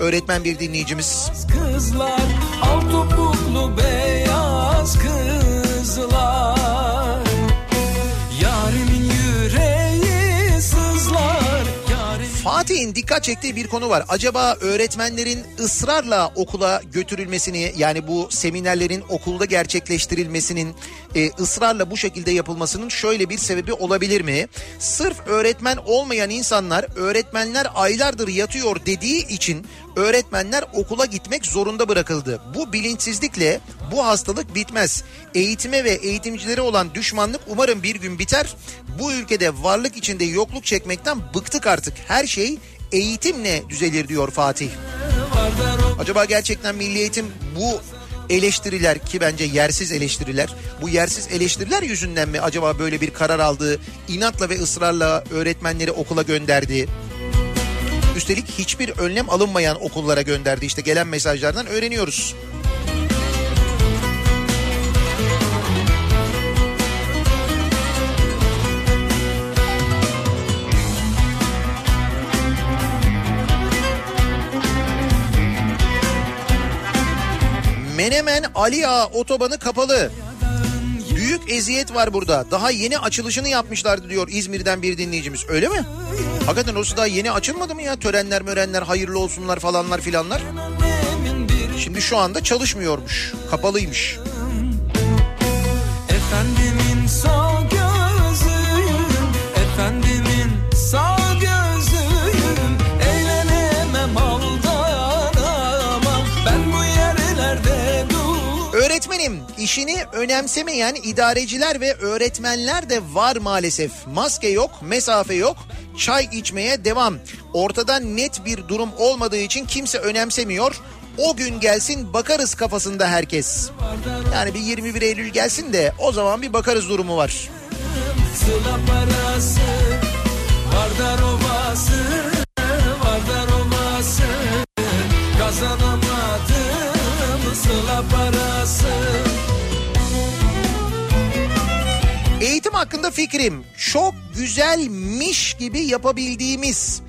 öğretmen bir dinleyicimiz. Kızlar al topuklu beyaz kızlar Fatih'in dikkat çektiği bir konu var. Acaba öğretmenlerin ısrarla okula götürülmesini yani bu seminerlerin okulda gerçekleştirilmesinin e, ısrarla bu şekilde yapılmasının şöyle bir sebebi olabilir mi? Sırf öğretmen olmayan insanlar öğretmenler aylardır yatıyor dediği için öğretmenler okula gitmek zorunda bırakıldı. Bu bilinçsizlikle bu hastalık bitmez. Eğitime ve eğitimcilere olan düşmanlık umarım bir gün biter. Bu ülkede varlık içinde yokluk çekmekten bıktık artık. Her şey eğitimle düzelir diyor Fatih. Acaba gerçekten milli eğitim bu eleştiriler ki bence yersiz eleştiriler bu yersiz eleştiriler yüzünden mi acaba böyle bir karar aldı inatla ve ısrarla öğretmenleri okula gönderdi üstelik hiçbir önlem alınmayan okullara gönderdi işte gelen mesajlardan öğreniyoruz. Menemen Ali otobanı kapalı. Büyük eziyet var burada. Daha yeni açılışını yapmışlardı diyor İzmir'den bir dinleyicimiz. Öyle mi? Hakikaten orası daha yeni açılmadı mı ya? Törenler mörenler hayırlı olsunlar falanlar filanlar. Şimdi şu anda çalışmıyormuş. Kapalıymış. Efendimin sağ Öğretmenim işini önemsemeyen idareciler ve öğretmenler de var maalesef. Maske yok, mesafe yok. Çay içmeye devam. Ortada net bir durum olmadığı için kimse önemsemiyor. O gün gelsin bakarız kafasında herkes. Yani bir 21 Eylül gelsin de o zaman bir bakarız durumu var. Sıla parası Vardar ovası Vardar ovası Kazanamadım sıla parası Eğitim hakkında fikrim çok güzelmiş gibi yapabildiğimiz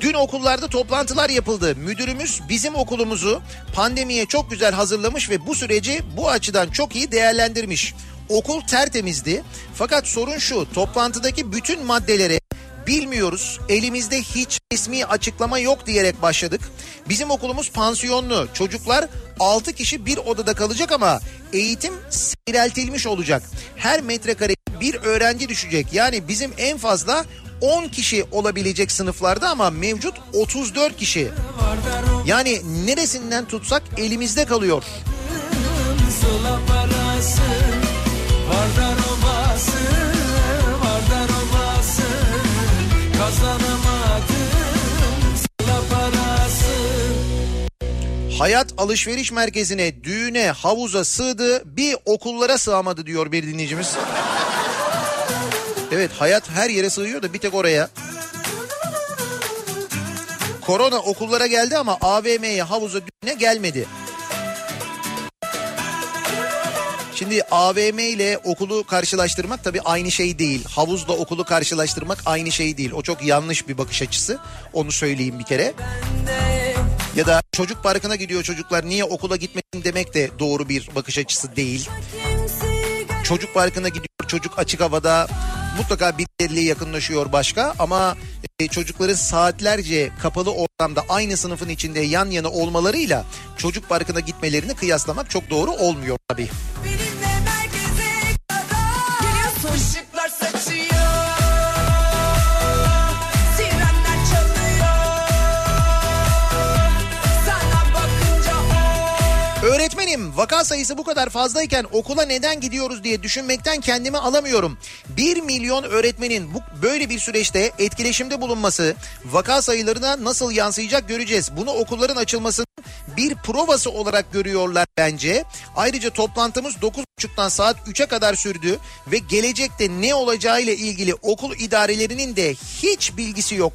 Dün okullarda toplantılar yapıldı. Müdürümüz bizim okulumuzu pandemiye çok güzel hazırlamış ve bu süreci bu açıdan çok iyi değerlendirmiş. Okul tertemizdi. Fakat sorun şu toplantıdaki bütün maddelere bilmiyoruz elimizde hiç resmi açıklama yok diyerek başladık. Bizim okulumuz pansiyonlu çocuklar 6 kişi bir odada kalacak ama eğitim seyreltilmiş olacak. Her metrekare bir öğrenci düşecek yani bizim en fazla 10 kişi olabilecek sınıflarda ama mevcut 34 kişi. Yani neresinden tutsak elimizde kalıyor. Sıla parası Hayat alışveriş merkezine, düğüne, havuza sığdı bir okullara sığamadı diyor bir dinleyicimiz. Evet hayat her yere sığıyor da bir tek oraya. Korona okullara geldi ama AVM'ye, havuza, düğüne gelmedi. Şimdi AVM ile okulu karşılaştırmak tabii aynı şey değil. Havuzla okulu karşılaştırmak aynı şey değil. O çok yanlış bir bakış açısı. Onu söyleyeyim bir kere. Ya da çocuk parkına gidiyor çocuklar niye okula gitmedin demek de doğru bir bakış açısı değil. Çocuk parkına gidiyor çocuk açık havada mutlaka birileriyle yakınlaşıyor başka ama e, çocukların saatlerce kapalı ortamda aynı sınıfın içinde yan yana olmalarıyla çocuk parkına gitmelerini kıyaslamak çok doğru olmuyor tabii. Öğretmenim vaka sayısı bu kadar fazlayken okula neden gidiyoruz diye düşünmekten kendimi alamıyorum. 1 milyon öğretmenin bu böyle bir süreçte etkileşimde bulunması vaka sayılarına nasıl yansıyacak göreceğiz. Bunu okulların açılmasının bir provası olarak görüyorlar bence. Ayrıca toplantımız 9.30'dan saat 3'e kadar sürdü ve gelecekte ne olacağı ile ilgili okul idarelerinin de hiç bilgisi yok.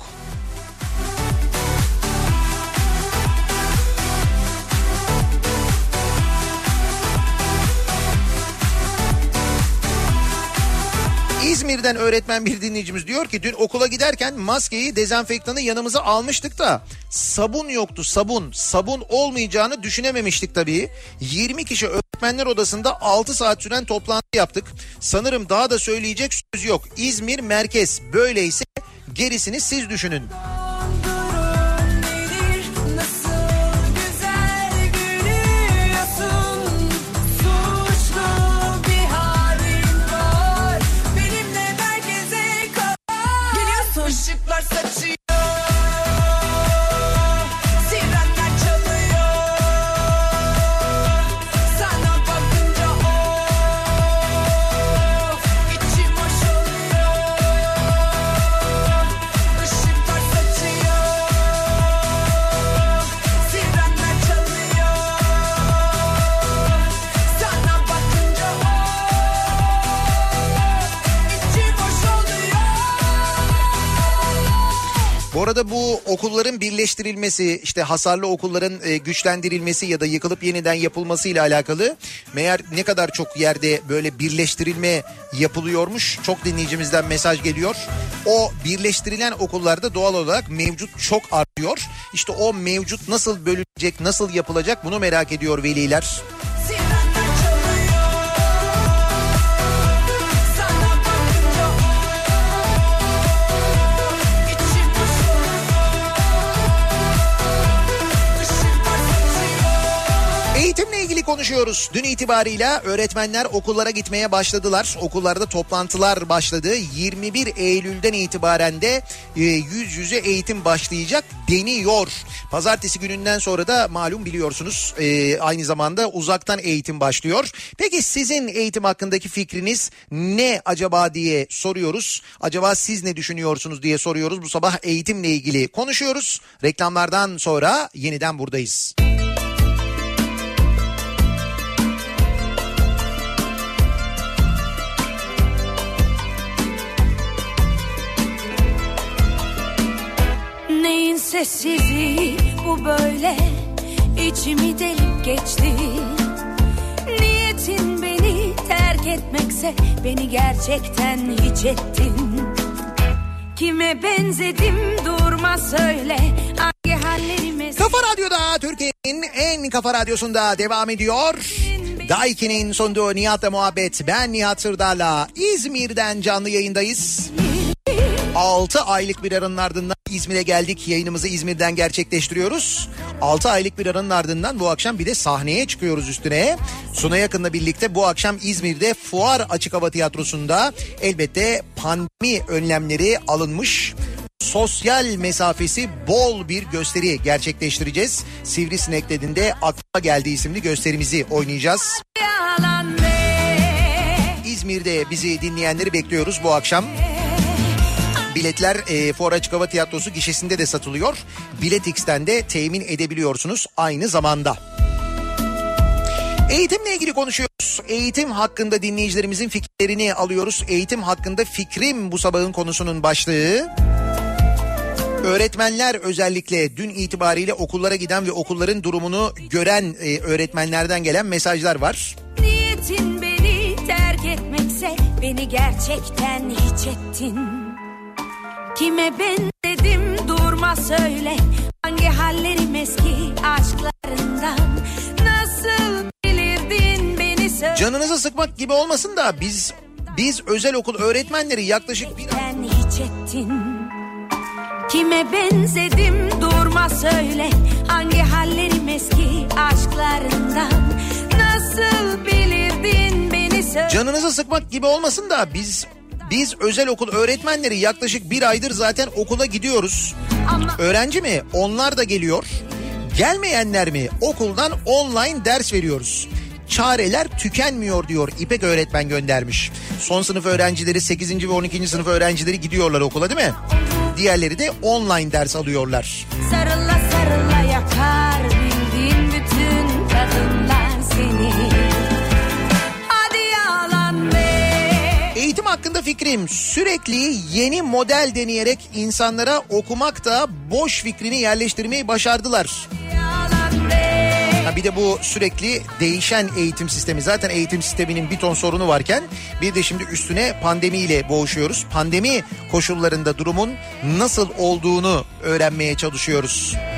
İzmir'den öğretmen bir dinleyicimiz diyor ki dün okula giderken maskeyi dezenfektanı yanımıza almıştık da sabun yoktu sabun. Sabun olmayacağını düşünememiştik tabii. 20 kişi öğretmenler odasında 6 saat süren toplantı yaptık. Sanırım daha da söyleyecek söz yok. İzmir merkez böyleyse gerisini siz düşünün. Bu arada bu okulların birleştirilmesi işte hasarlı okulların e, güçlendirilmesi ya da yıkılıp yeniden yapılması ile alakalı meğer ne kadar çok yerde böyle birleştirilme yapılıyormuş çok dinleyicimizden mesaj geliyor. O birleştirilen okullarda doğal olarak mevcut çok artıyor. İşte o mevcut nasıl bölünecek nasıl yapılacak bunu merak ediyor veliler. Eğitimle ilgili konuşuyoruz. Dün itibarıyla öğretmenler okullara gitmeye başladılar. Okullarda toplantılar başladı. 21 Eylül'den itibaren de e, yüz yüze eğitim başlayacak deniyor. Pazartesi gününden sonra da malum biliyorsunuz e, aynı zamanda uzaktan eğitim başlıyor. Peki sizin eğitim hakkındaki fikriniz ne acaba diye soruyoruz. Acaba siz ne düşünüyorsunuz diye soruyoruz. Bu sabah eğitimle ilgili konuşuyoruz. Reklamlardan sonra yeniden buradayız. Neyin sessizliği bu böyle içimi delip geçti Niyetin beni terk etmekse beni gerçekten hiç ettin Kime benzedim durma söyle Hangi hallerime Kafa Radyo'da Türkiye'nin en kafa radyosunda devam ediyor. Daiki'nin sunduğu Nihat'la muhabbet. Ben Nihat Sırdar'la İzmir'den canlı yayındayız. 6 aylık bir aranın ardından İzmir'e geldik. Yayınımızı İzmir'den gerçekleştiriyoruz. 6 aylık bir aranın ardından bu akşam bir de sahneye çıkıyoruz üstüne. Suna Yakın'la birlikte bu akşam İzmir'de Fuar Açık Hava Tiyatrosu'nda elbette pandemi önlemleri alınmış sosyal mesafesi bol bir gösteri gerçekleştireceğiz. Sivrisinek dediğinde aklıma geldiği isimli gösterimizi oynayacağız. İzmir'de bizi dinleyenleri bekliyoruz bu akşam. Biletler e, Fuar Açık Hava Tiyatrosu gişesinde de satılıyor. Biletix'ten de temin edebiliyorsunuz aynı zamanda. Eğitimle ilgili konuşuyoruz. Eğitim hakkında dinleyicilerimizin fikirlerini alıyoruz. Eğitim hakkında fikrim bu sabahın konusunun başlığı. Öğretmenler özellikle dün itibariyle okullara giden ve okulların durumunu gören e, öğretmenlerden gelen mesajlar var. Niyetin beni terk etmekse Beni gerçekten hiç ettin Kime benzedim durma söyle. Hangi hallerim eski aşklarından? Nasıl bilirdin beni söyle. Canınızı sıkmak gibi olmasın da biz biz özel okul öğretmenleri yaklaşık bir Ben hiç ettin Kime benzedim durma söyle. Hangi hallerim eski aşklarından? Nasıl bilirdin beni söyle. Canınızı sıkmak gibi olmasın da biz biz özel okul öğretmenleri yaklaşık bir aydır zaten okula gidiyoruz. Ama Öğrenci mi? Onlar da geliyor. Gelmeyenler mi? Okuldan online ders veriyoruz. Çareler tükenmiyor diyor İpek öğretmen göndermiş. Son sınıf öğrencileri 8. ve 12. sınıf öğrencileri gidiyorlar okula değil mi? Diğerleri de online ders alıyorlar. sarıla sarıla fikrim sürekli yeni model deneyerek insanlara okumak da boş fikrini yerleştirmeyi başardılar. Ha bir de bu sürekli değişen eğitim sistemi. Zaten eğitim sisteminin bir ton sorunu varken bir de şimdi üstüne pandemiyle boğuşuyoruz. Pandemi koşullarında durumun nasıl olduğunu öğrenmeye çalışıyoruz. Hadi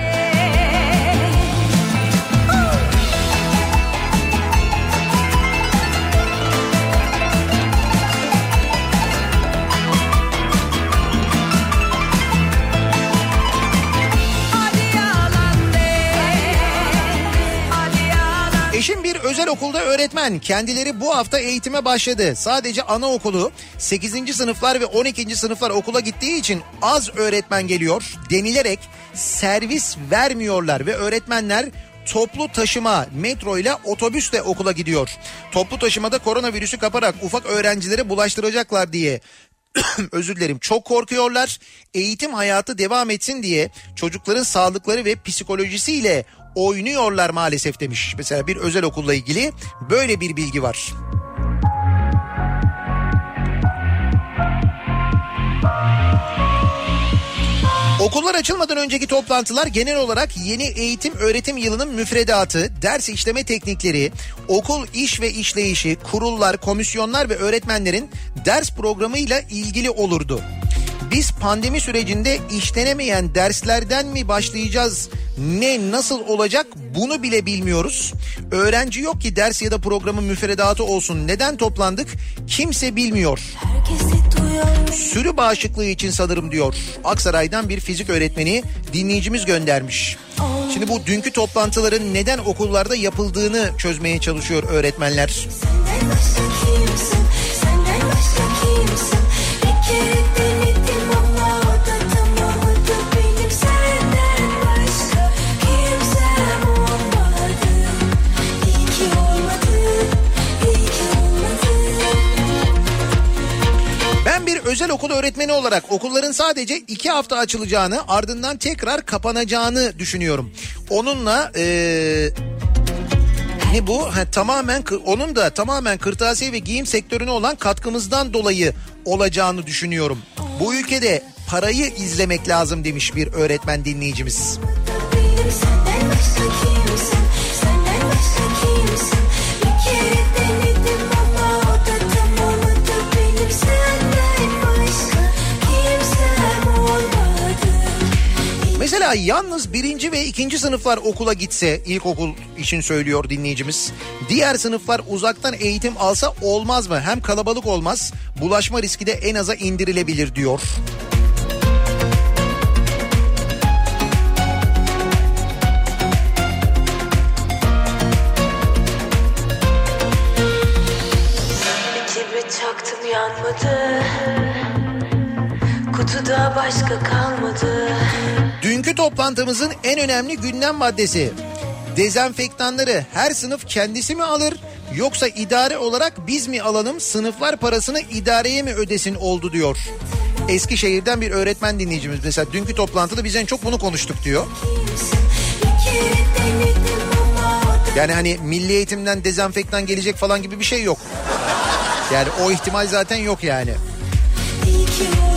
Özel okulda öğretmen. Kendileri bu hafta eğitime başladı. Sadece anaokulu 8. sınıflar ve 12. sınıflar okula gittiği için az öğretmen geliyor denilerek servis vermiyorlar ve öğretmenler toplu taşıma metro ile otobüsle okula gidiyor. Toplu taşımada koronavirüsü kaparak ufak öğrencilere bulaştıracaklar diye özür dilerim çok korkuyorlar. Eğitim hayatı devam etsin diye çocukların sağlıkları ve psikolojisiyle oynuyorlar maalesef demiş. Mesela bir özel okulla ilgili böyle bir bilgi var. Okullar açılmadan önceki toplantılar genel olarak yeni eğitim öğretim yılının müfredatı, ders işleme teknikleri, okul iş ve işleyişi, kurullar, komisyonlar ve öğretmenlerin ders programıyla ilgili olurdu. Biz pandemi sürecinde işlenemeyen derslerden mi başlayacağız? Ne nasıl olacak bunu bile bilmiyoruz. Öğrenci yok ki ders ya da programın müfredatı olsun. Neden toplandık? Kimse bilmiyor. Sürü bağışıklığı için sanırım diyor. Aksaray'dan bir fizik öğretmeni dinleyicimiz göndermiş. Şimdi bu dünkü toplantıların neden okullarda yapıldığını çözmeye çalışıyor öğretmenler. Senden başka kimsin? Özel okul öğretmeni olarak okulların sadece iki hafta açılacağını ardından tekrar kapanacağını düşünüyorum. Onunla eee, ne bu? Ha, tamamen onun da tamamen kırtasiye ve giyim sektörüne olan katkımızdan dolayı olacağını düşünüyorum. Bu ülkede parayı izlemek lazım demiş bir öğretmen dinleyicimiz. Benim Mesela yalnız birinci ve ikinci sınıflar okula gitse ilkokul için söylüyor dinleyicimiz. Diğer sınıflar uzaktan eğitim alsa olmaz mı? Hem kalabalık olmaz bulaşma riski de en aza indirilebilir diyor. Başka kalmadı toplantımızın en önemli gündem maddesi. Dezenfektanları her sınıf kendisi mi alır yoksa idare olarak biz mi alalım sınıflar parasını idareye mi ödesin oldu diyor. Eskişehir'den bir öğretmen dinleyicimiz mesela dünkü toplantıda biz en çok bunu konuştuk diyor. Yani hani milli eğitimden dezenfektan gelecek falan gibi bir şey yok. Yani o ihtimal zaten yok yani. iyi ki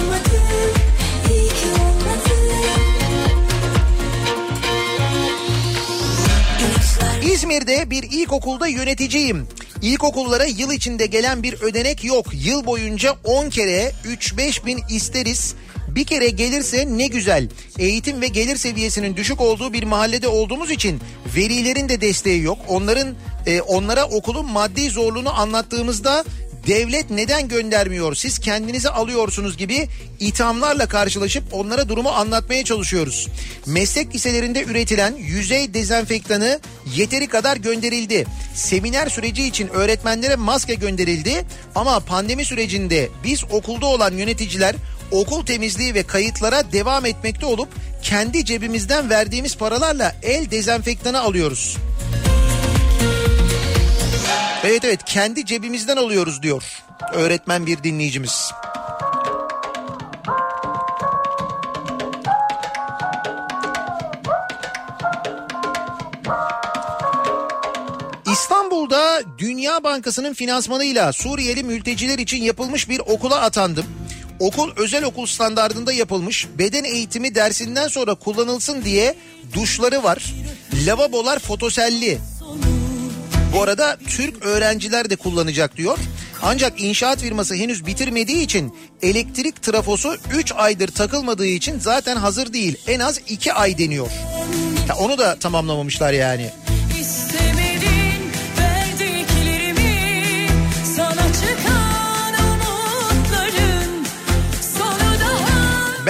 İzmir'de bir ilkokulda yöneticiyim. İlkokullara yıl içinde gelen bir ödenek yok. Yıl boyunca 10 kere 3-5 bin isteriz. Bir kere gelirse ne güzel. Eğitim ve gelir seviyesinin düşük olduğu bir mahallede olduğumuz için velilerin de desteği yok. Onların e, onlara okulun maddi zorluğunu anlattığımızda devlet neden göndermiyor siz kendinizi alıyorsunuz gibi ithamlarla karşılaşıp onlara durumu anlatmaya çalışıyoruz. Meslek liselerinde üretilen yüzey dezenfektanı yeteri kadar gönderildi. Seminer süreci için öğretmenlere maske gönderildi ama pandemi sürecinde biz okulda olan yöneticiler okul temizliği ve kayıtlara devam etmekte olup kendi cebimizden verdiğimiz paralarla el dezenfektanı alıyoruz. Evet evet kendi cebimizden alıyoruz diyor öğretmen bir dinleyicimiz. İstanbul'da Dünya Bankası'nın finansmanıyla Suriyeli mülteciler için yapılmış bir okula atandım. Okul özel okul standardında yapılmış. Beden eğitimi dersinden sonra kullanılsın diye duşları var. Lavabolar fotoselli. Bu arada Türk öğrenciler de kullanacak diyor. Ancak inşaat firması henüz bitirmediği için elektrik trafosu 3 aydır takılmadığı için zaten hazır değil. En az 2 ay deniyor. Ya onu da tamamlamamışlar yani.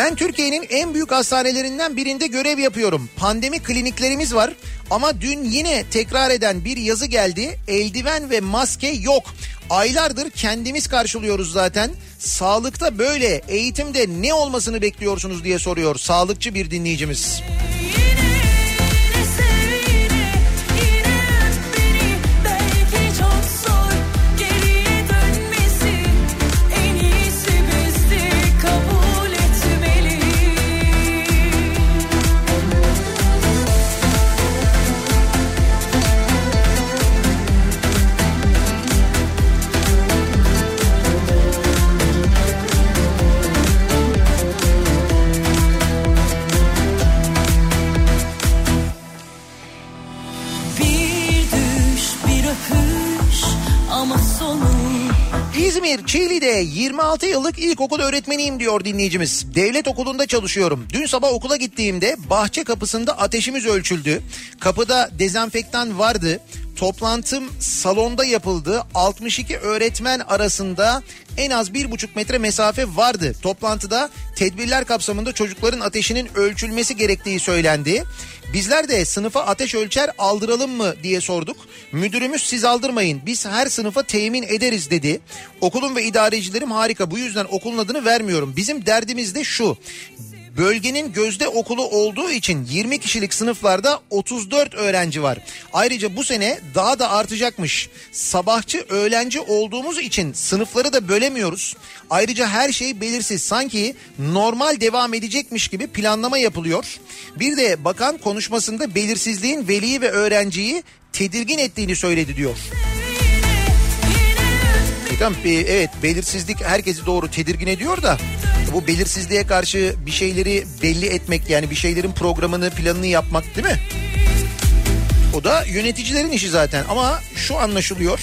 Ben Türkiye'nin en büyük hastanelerinden birinde görev yapıyorum. Pandemi kliniklerimiz var ama dün yine tekrar eden bir yazı geldi. Eldiven ve maske yok. Aylardır kendimiz karşılıyoruz zaten. Sağlıkta böyle, eğitimde ne olmasını bekliyorsunuz diye soruyor sağlıkçı bir dinleyicimiz. Yine İzmir Çiğli'de 26 yıllık ilkokul öğretmeniyim diyor dinleyicimiz. Devlet okulunda çalışıyorum. Dün sabah okula gittiğimde bahçe kapısında ateşimiz ölçüldü. Kapıda dezenfektan vardı. Toplantım salonda yapıldı. 62 öğretmen arasında en az bir buçuk metre mesafe vardı. Toplantıda tedbirler kapsamında çocukların ateşinin ölçülmesi gerektiği söylendi. Bizler de sınıfa ateş ölçer aldıralım mı diye sorduk. Müdürümüz siz aldırmayın biz her sınıfa temin ederiz dedi. Okulum ve idarecilerim harika bu yüzden okulun adını vermiyorum. Bizim derdimiz de şu. Bölgenin gözde okulu olduğu için 20 kişilik sınıflarda 34 öğrenci var. Ayrıca bu sene daha da artacakmış. Sabahçı öğlenci olduğumuz için sınıfları da bölemiyoruz. Ayrıca her şey belirsiz. Sanki normal devam edecekmiş gibi planlama yapılıyor. Bir de bakan konuşmasında belirsizliğin veliyi ve öğrenciyi tedirgin ettiğini söyledi diyor. Tamam, evet belirsizlik herkesi doğru tedirgin ediyor da bu belirsizliğe karşı bir şeyleri belli etmek yani bir şeylerin programını planını yapmak değil mi? O da yöneticilerin işi zaten ama şu anlaşılıyor.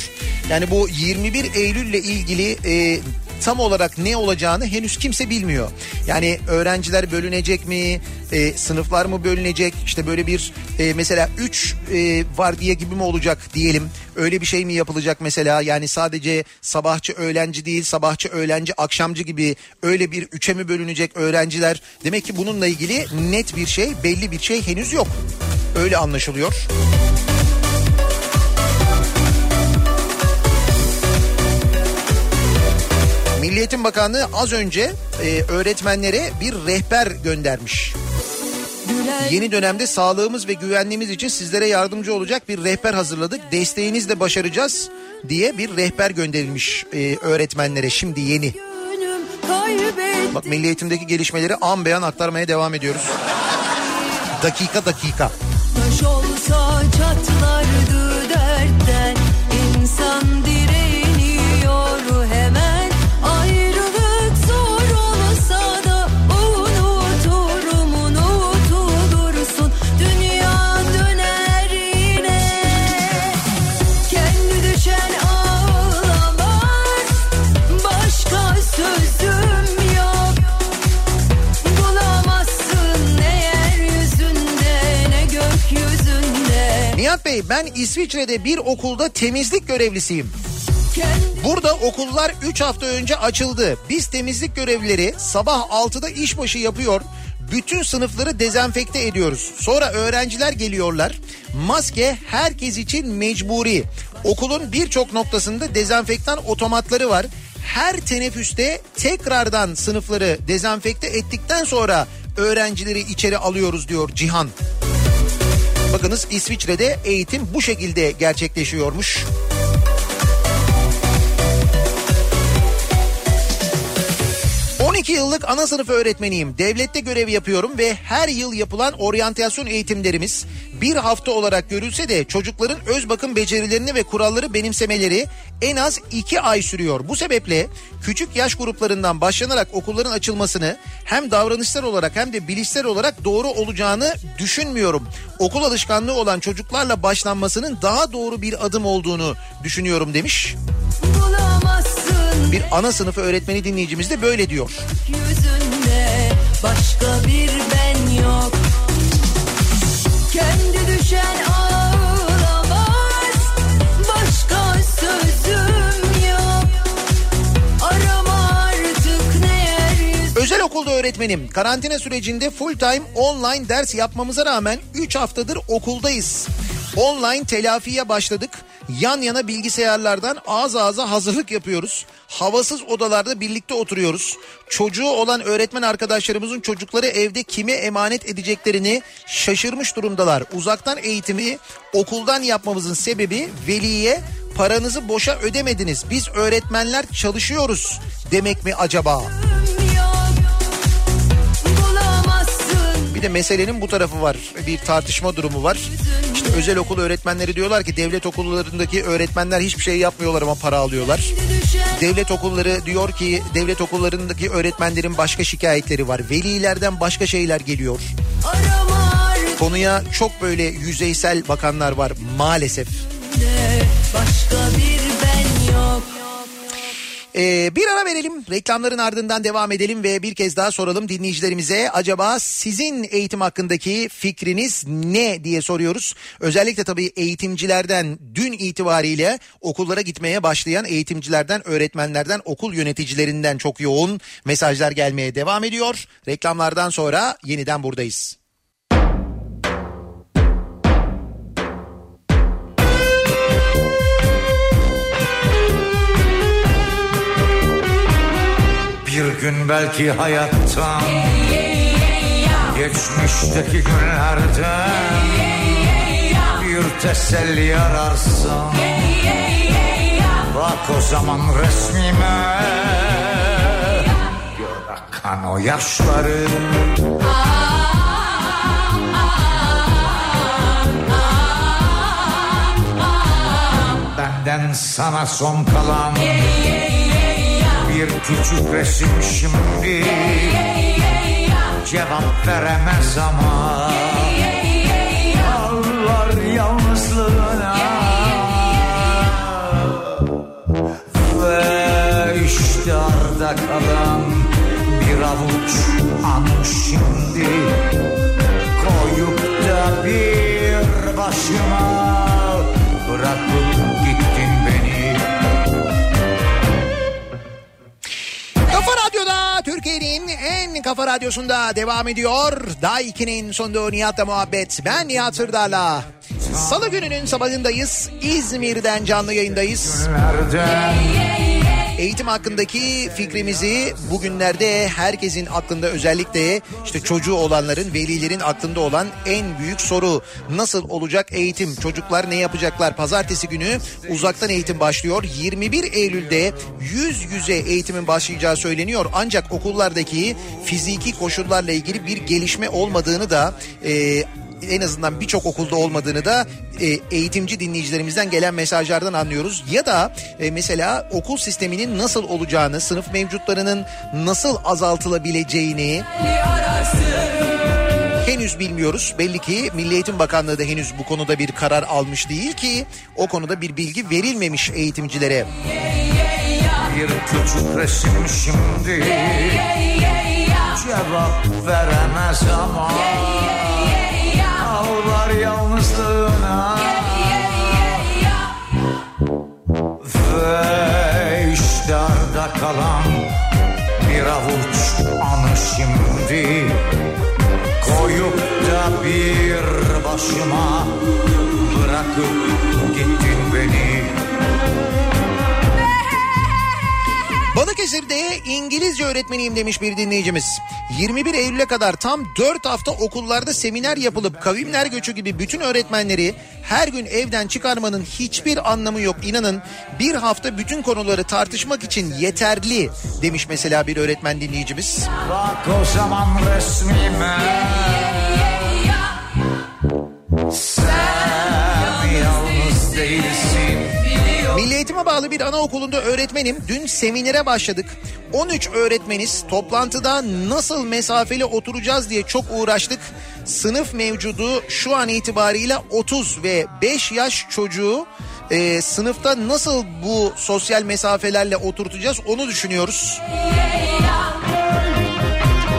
Yani bu 21 Eylül ile ilgili e, tam olarak ne olacağını henüz kimse bilmiyor. Yani öğrenciler bölünecek mi? E, sınıflar mı bölünecek? İşte böyle bir e, mesela 3 e, vardiya gibi mi olacak diyelim. Öyle bir şey mi yapılacak mesela? Yani sadece sabahçı öğlenci değil, sabahçı öğlenci akşamcı gibi öyle bir üçe mi bölünecek öğrenciler? Demek ki bununla ilgili net bir şey, belli bir şey henüz yok. Öyle anlaşılıyor. Milli Eğitim Bakanlığı az önce e, öğretmenlere bir rehber göndermiş. Yeni dönemde sağlığımız ve güvenliğimiz için sizlere yardımcı olacak bir rehber hazırladık. Desteğinizle başaracağız diye bir rehber gönderilmiş e, öğretmenlere şimdi yeni. Bak milli eğitimdeki gelişmeleri an beyan aktarmaya devam ediyoruz. Dakika dakika. Taş olsa çatlardı Nihat Bey ben İsviçre'de bir okulda temizlik görevlisiyim. Burada okullar 3 hafta önce açıldı. Biz temizlik görevlileri sabah 6'da işbaşı yapıyor. Bütün sınıfları dezenfekte ediyoruz. Sonra öğrenciler geliyorlar. Maske herkes için mecburi. Okulun birçok noktasında dezenfektan otomatları var. Her teneffüste tekrardan sınıfları dezenfekte ettikten sonra öğrencileri içeri alıyoruz diyor Cihan. Bakınız İsviçre'de eğitim bu şekilde gerçekleşiyormuş. ...12 yıllık ana sınıf öğretmeniyim. Devlette görev yapıyorum ve her yıl yapılan oryantasyon eğitimlerimiz... ...bir hafta olarak görülse de çocukların öz bakım becerilerini ve kuralları benimsemeleri... ...en az 2 ay sürüyor. Bu sebeple küçük yaş gruplarından başlanarak okulların açılmasını... ...hem davranışsal olarak hem de bilişsel olarak doğru olacağını düşünmüyorum. Okul alışkanlığı olan çocuklarla başlanmasının daha doğru bir adım olduğunu düşünüyorum demiş. Bulamazsın Bir ana sınıfı öğretmeni dinleyicimiz de böyle diyor. yüzünde Başka bir ben yok Kendi düşen ağlamaz Başka sözüm yok Arama artık ne yeryüzünde Özel okulda öğretmenim. Karantina sürecinde full time online ders yapmamıza rağmen 3 haftadır okuldayız. Online telafiye başladık. Yan yana bilgisayarlardan ağız ağza hazırlık yapıyoruz. Havasız odalarda birlikte oturuyoruz. Çocuğu olan öğretmen arkadaşlarımızın çocukları evde kime emanet edeceklerini şaşırmış durumdalar. Uzaktan eğitimi okuldan yapmamızın sebebi veliye paranızı boşa ödemediniz. Biz öğretmenler çalışıyoruz demek mi acaba? Bir de meselenin bu tarafı var. Bir tartışma durumu var. İşte özel okul öğretmenleri diyorlar ki devlet okullarındaki öğretmenler hiçbir şey yapmıyorlar ama para alıyorlar. Devlet okulları diyor ki devlet okullarındaki öğretmenlerin başka şikayetleri var. Velilerden başka şeyler geliyor. Konuya çok böyle yüzeysel bakanlar var maalesef. Başka bir Ee, bir ara verelim. Reklamların ardından devam edelim ve bir kez daha soralım dinleyicilerimize. Acaba sizin eğitim hakkındaki fikriniz ne diye soruyoruz. Özellikle tabii eğitimcilerden dün itibariyle okullara gitmeye başlayan eğitimcilerden, öğretmenlerden, okul yöneticilerinden çok yoğun mesajlar gelmeye devam ediyor. Reklamlardan sonra yeniden buradayız. Bir gün belki hayattan Geçmişteki günlerden Bir teselli ararsın Bak o zaman resmime Gör akan o yaşları Benden sana son kalan bir küçük resim şimdi? Cevap veremez ama Ağlar yalnızlığına Ve işte dışarıda kalan bir avuç anı şimdi. Koyup da bir başıma bırakıp En kafa radyosunda devam ediyor. Day 2'nin sonunda Nihat'la muhabbet. Ben Nihat Sırdar'la. Salı gününün sabahındayız. İzmir'den canlı yayındayız. Eğitim hakkındaki fikrimizi bugünlerde herkesin aklında özellikle işte çocuğu olanların, velilerin aklında olan en büyük soru. Nasıl olacak eğitim? Çocuklar ne yapacaklar? Pazartesi günü uzaktan eğitim başlıyor. 21 Eylül'de yüz yüze eğitimin başlayacağı söyleniyor. Ancak okullardaki fiziki koşullarla ilgili bir gelişme olmadığını da e, en azından birçok okulda olmadığını da e, eğitimci dinleyicilerimizden gelen mesajlardan anlıyoruz. Ya da e, mesela okul sisteminin nasıl olacağını, sınıf mevcutlarının nasıl azaltılabileceğini henüz bilmiyoruz. Belli ki Milli Eğitim Bakanlığı da henüz bu konuda bir karar almış değil ki o konuda bir bilgi verilmemiş eğitimcilere. Bir küçük resim şimdi Cevap veremez ama başıma Bırakıp gittin beni Balıkesir'de İngilizce öğretmeniyim demiş bir dinleyicimiz. 21 Eylül'e kadar tam 4 hafta okullarda seminer yapılıp kavimler göçü gibi bütün öğretmenleri her gün evden çıkarmanın hiçbir anlamı yok. İnanın bir hafta bütün konuları tartışmak için yeterli demiş mesela bir öğretmen dinleyicimiz. Bak o zaman resmime yalnız değilsin Milli Eğitim'e bağlı bir anaokulunda öğretmenim. Dün seminere başladık. 13 öğretmeniz toplantıda nasıl mesafeli oturacağız diye çok uğraştık. Sınıf mevcudu şu an itibariyle 30 ve 5 yaş çocuğu e, sınıfta nasıl bu sosyal mesafelerle oturtacağız onu düşünüyoruz.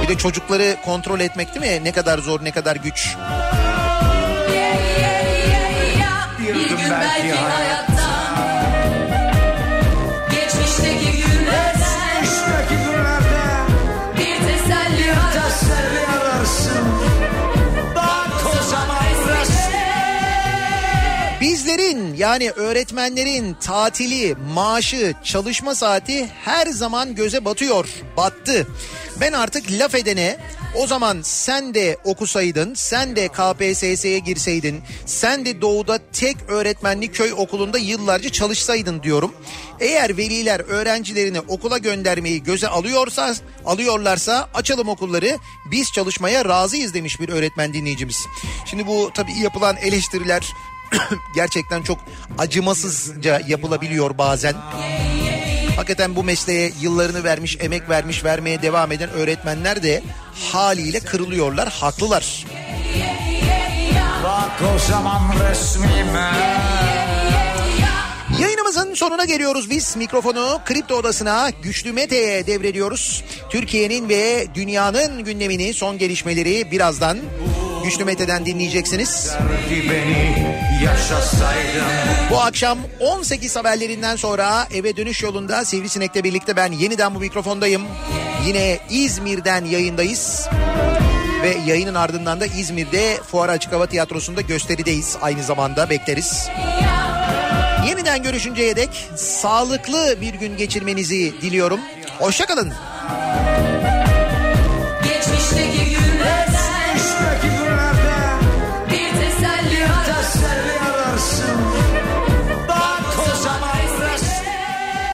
Bir de çocukları kontrol etmek değil mi? Ne kadar zor ne kadar güç. Hayattan? Geçmişteki günlerden. Geçmişteki Bir teselli ararsın teselli ararsın. Bak o zaman Bizlerin yani öğretmenlerin tatili, maaşı, çalışma saati her zaman göze batıyor. Battı. Ben artık laf edene o zaman sen de okusaydın, sen de KPSS'ye girseydin, sen de doğuda tek öğretmenli köy okulunda yıllarca çalışsaydın diyorum. Eğer veliler öğrencilerini okula göndermeyi göze alıyorsa, alıyorlarsa açalım okulları. Biz çalışmaya razıyız demiş bir öğretmen dinleyicimiz. Şimdi bu tabii yapılan eleştiriler gerçekten çok acımasızca yapılabiliyor bazen. Hakikaten bu mesleğe yıllarını vermiş, emek vermiş, vermeye devam eden öğretmenler de haliyle kırılıyorlar, haklılar. Bak o zaman resmime Yayınımızın sonuna geliyoruz biz. Mikrofonu Kripto Odası'na Güçlü Mete'ye devrediyoruz. Türkiye'nin ve dünyanın gündemini, son gelişmeleri birazdan Güçlü Mete'den dinleyeceksiniz. Bu akşam 18 haberlerinden sonra eve dönüş yolunda Sivrisinek'le birlikte ben yeniden bu mikrofondayım. Yine İzmir'den yayındayız. Ve yayının ardından da İzmir'de Fuar Açık Hava Tiyatrosu'nda gösterideyiz. Aynı zamanda bekleriz. Yeniden görüşünceye dek sağlıklı bir gün geçirmenizi diliyorum. Hoşçakalın.